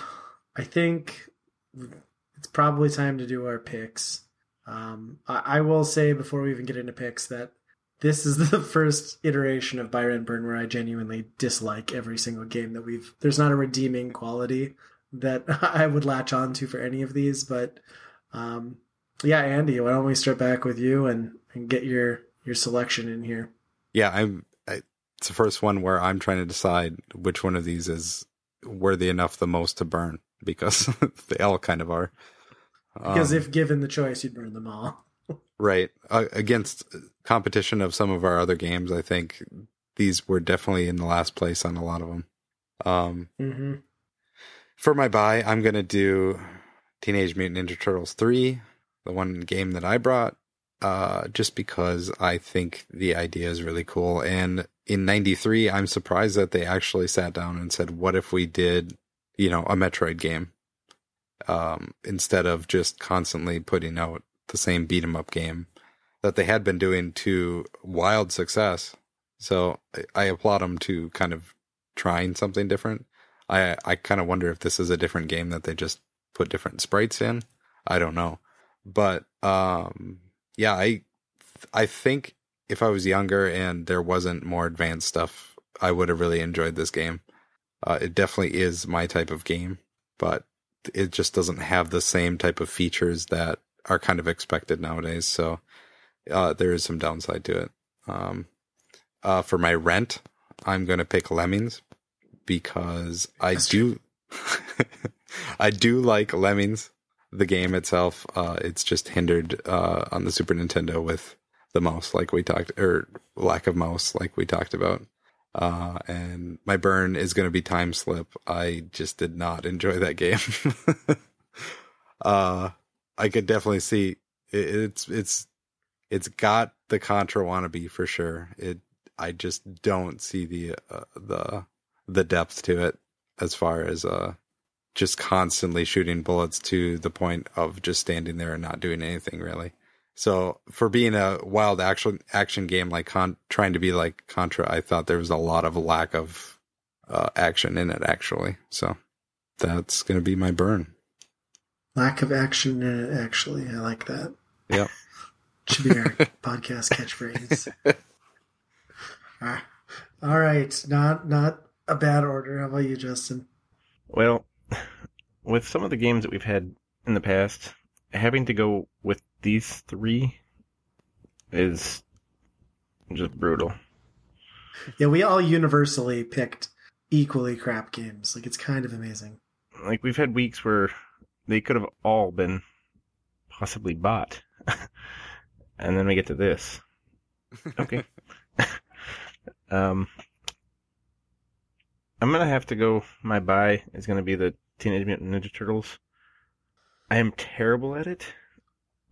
I think it's probably time to do our picks. Um, I, I will say before we even get into picks that this is *laughs* the first iteration of Buy Rent Burn where I genuinely dislike every single game that we've. There's not a redeeming quality that *laughs* I would latch on to for any of these, but um, yeah, Andy, why don't we start back with you and, and get your your selection in here? Yeah, I'm. I, it's the first one where I'm trying to decide which one of these is worthy enough the most to burn. because *laughs* they all kind of are. Because Um, if given the choice, you'd burn them all. *laughs* right uh, against competition of some of our other games, I think these were definitely in the last place on a lot of them. Um, hmm for my buy, I'm gonna do Teenage Mutant Ninja Turtles three, the one game that I brought, uh, just because I think the idea is really cool. And in '93, I'm surprised that they actually sat down and said, "What if we did, you know, a Metroid game, um, instead of just constantly putting out the same beat 'em up game that they had been doing to wild success." So I, I applaud them to kind of trying something different. I I kind of wonder if this is a different game that they just put different sprites in. I don't know, but um, yeah, I I think if I was younger and there wasn't more advanced stuff, I would have really enjoyed this game. Uh, it definitely is my type of game, but it just doesn't have the same type of features that are kind of expected nowadays. So uh, there is some downside to it. Um, uh, for my rent, I'm going to pick Lemmings because I That's do, *laughs* I do like Lemmings, the game itself. Uh, it's just hindered uh, on the Super Nintendo with the mouse, like we talked, or lack of mouse, like we talked about. Uh, and my burn is going to be Time Slip. I just did not enjoy that game. *laughs* uh, I could definitely see it, it's it's it's got the Contra wannabe for sure. It I just don't see the uh, the the depth to it as far as uh just constantly shooting bullets to the point of just standing there and not doing anything really. So for being a wild action action game like con- trying to be like Contra, I thought there was a lot of lack of uh, action in it actually. So that's gonna be my burn. Lack of action in it, actually. I like that. Yep. Should be our podcast catchphrase. *laughs* Ah, All right. Not not a bad order. How about you, Justin? Well, *sighs* with some of the games that we've had in the past, having to go with these three is just brutal. Yeah, we all universally picked equally crap games. Like it's kind of amazing. Like we've had weeks where they could have all been possibly bought. *laughs* and then we get to this. *laughs* Okay. *laughs* um I'm gonna have to go my buy is gonna be the Teenage Mutant Ninja Turtles. I am terrible at it,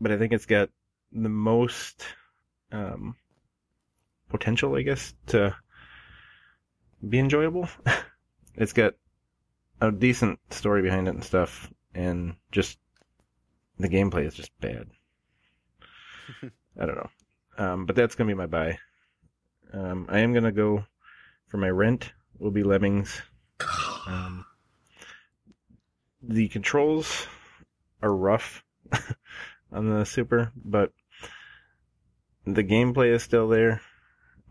but I think it's got the most um potential, I guess, to be enjoyable. *laughs* it's got a decent story behind it and stuff, and just the gameplay is just bad. *laughs* I don't know. Um, but that's gonna be my buy. Um, I am gonna go for my rent. Will be Lemmings. Um, the controls are rough *laughs* on the Super, but the gameplay is still there.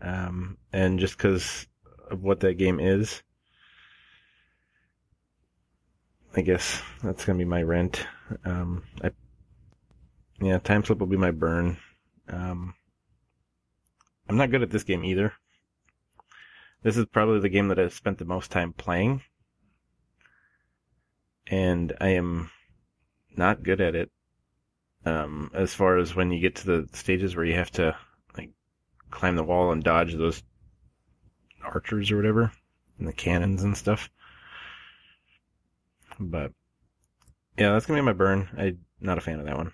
Um, and just because of what that game is, I guess that's gonna be my rent. Um, I, yeah, time slip will be my burn. Um, I'm not good at this game either. This is probably the game that I've spent the most time playing, and I am not good at it. Um, as far as when you get to the stages where you have to like climb the wall and dodge those archers or whatever, and the cannons and stuff. But yeah, that's gonna be my burn. I'm not a fan of that one.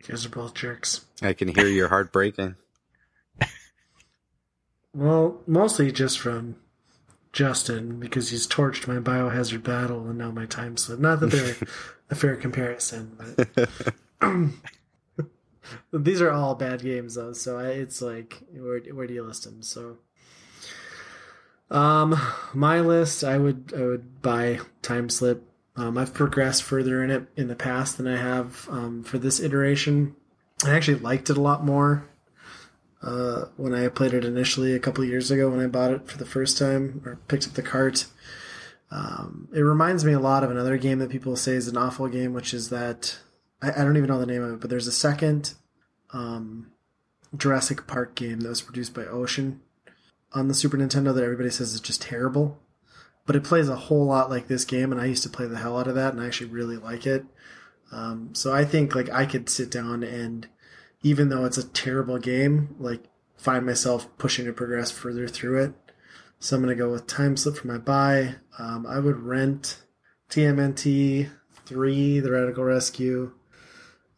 You guys are both jerks. I can hear your heart breaking. Well, mostly just from Justin because he's torched my biohazard battle and now my time slip. Not that they're a fair comparison, but *clears throat* these are all bad games though. So I, it's like where where do you list them? So, um, my list I would I would buy time slip. Um, I've progressed further in it in the past than I have um, for this iteration. I actually liked it a lot more uh, when I played it initially a couple years ago when I bought it for the first time or picked up the cart. Um, it reminds me a lot of another game that people say is an awful game, which is that I, I don't even know the name of it, but there's a second um, Jurassic Park game that was produced by Ocean on the Super Nintendo that everybody says is just terrible. but it plays a whole lot like this game, and I used to play the hell out of that, and I actually really like it. Um, so I think like I could sit down and, even though it's a terrible game, like find myself pushing to progress further through it. So I'm gonna go with Time Slip for my buy. Um, I would rent TMNT three, The Radical Rescue,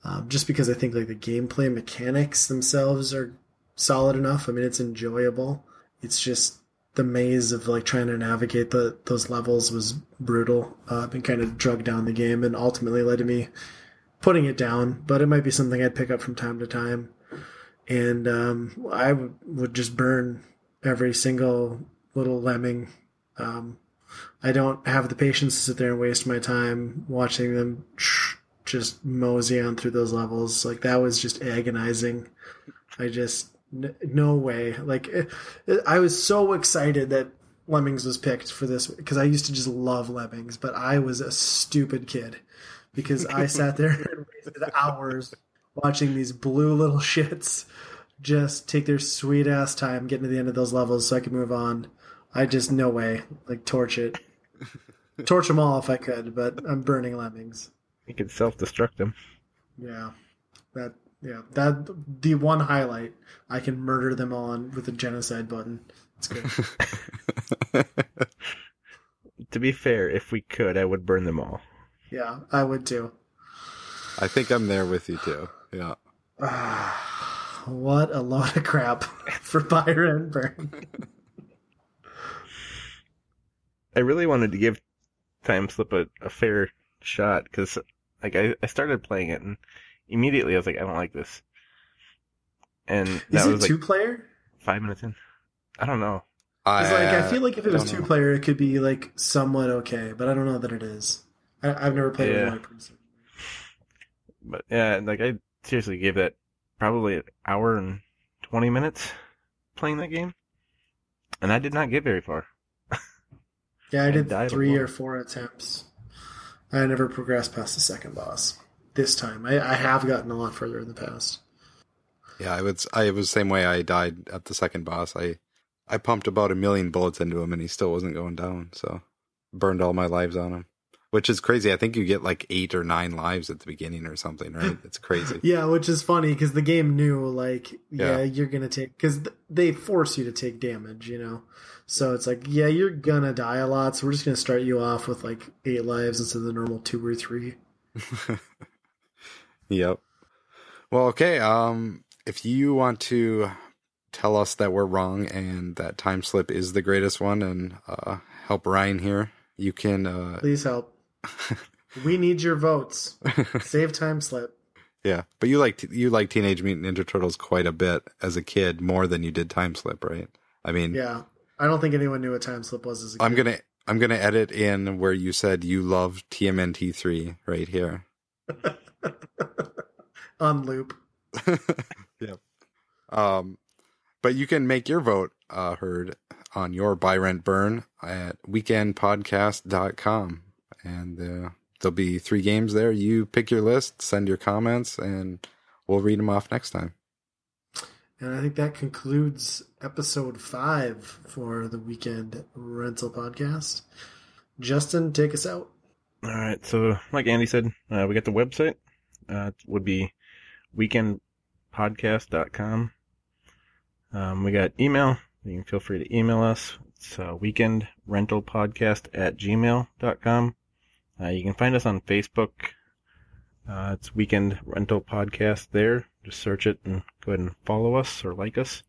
um, just because I think like the gameplay mechanics themselves are solid enough. I mean, it's enjoyable. It's just the maze of like trying to navigate the those levels was brutal. Uh, and kind of drug down the game and ultimately led to me putting it down. But it might be something I'd pick up from time to time. And um, I w- would just burn every single little lemming. Um, I don't have the patience to sit there and waste my time watching them *sniffs* just mosey on through those levels. Like that was just agonizing. I just no way. Like it, it, I was so excited that Lemmings was picked for this because I used to just love Lemmings, but I was a stupid kid because *laughs* I sat there and wasted hours watching these blue little *laughs* shits just take their sweet ass time getting to the end of those levels so I could move on. I just no way like torch it, *laughs* torch them all if I could, but I'm burning Lemmings. You could self destruct them. Yeah, that yeah that the one highlight I can murder them on with a genocide button. It's good. To be fair, if we could, I would burn them all. Yeah, I would too. I think I'm there with you too. Yeah. *sighs* What a load of crap *laughs* for Buy Rent Burn. I really wanted to give Time Slip a, a fair shot because, like, I, I started playing it and immediately I was like, I don't like this. And that Is it was like two player? five minutes in. I don't know. Because like I feel like if it was two know. player, it could be like somewhat okay, but I don't know that it is. I, I've never played it Yeah. with one person. But yeah, like I seriously gave that probably an hour and 20 minutes playing that game. And I did not get very far. *laughs* Yeah, I I did died three alone. or four attempts. I never progressed past the second boss. This time, I, I have gotten a lot further in the past. Yeah, I would. s- I was the same way. I died at the second boss. I I pumped about a million bullets into him, and he still wasn't going down. So burned all my lives on him, which is crazy. I think you get like eight or nine lives at the beginning or something, right? *laughs* It's crazy. Yeah, which is funny because the game knew like yeah, Yeah. you're gonna take because th- they force you to take damage, you know. So it's like yeah, you're gonna die a lot. So we're just gonna start you off with like eight lives instead of the normal two or three. *laughs* Yep. Well, okay. Um, if you want to tell us that we're wrong and that time slip is the greatest one, and uh, help Ryan here, you can. Uh, Please help. We need your votes. Save time slip. yeah, but you like you like Teenage Mutant Ninja Turtles quite a bit as a kid, more than you did time slip, right? I mean, Yeah, I don't think anyone knew what time slip was as a kid. I'm gonna I'm gonna edit in where you said you love TMNT three right here. *laughs* on loop. *laughs* yep. Um, but you can make your vote uh, heard on your buy rent burn at weekendpodcast.com. And uh, there'll be three games there. You pick your list, send your comments, and we'll read them off next time. And I think that concludes episode five for the weekend rental podcast. Justin, take us out. All right. So, like Andy said, uh, we got the website. Uh, it would be weekendpodcast.com. Um, we got email. You can feel free to email us. It's uh, weekendrentalpodcast at gmail.com. Uh, you can find us on Facebook. Uh, it's Weekend Rental Podcast there. Just search it and go ahead and follow us or like us.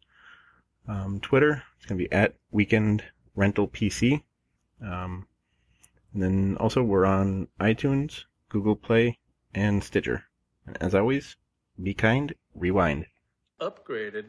Um, Twitter, it's going to be at Weekend Rental PC. Um, and then also we're on iTunes, Google Play, and Stitcher. And as always, be kind, rewind. Upgraded.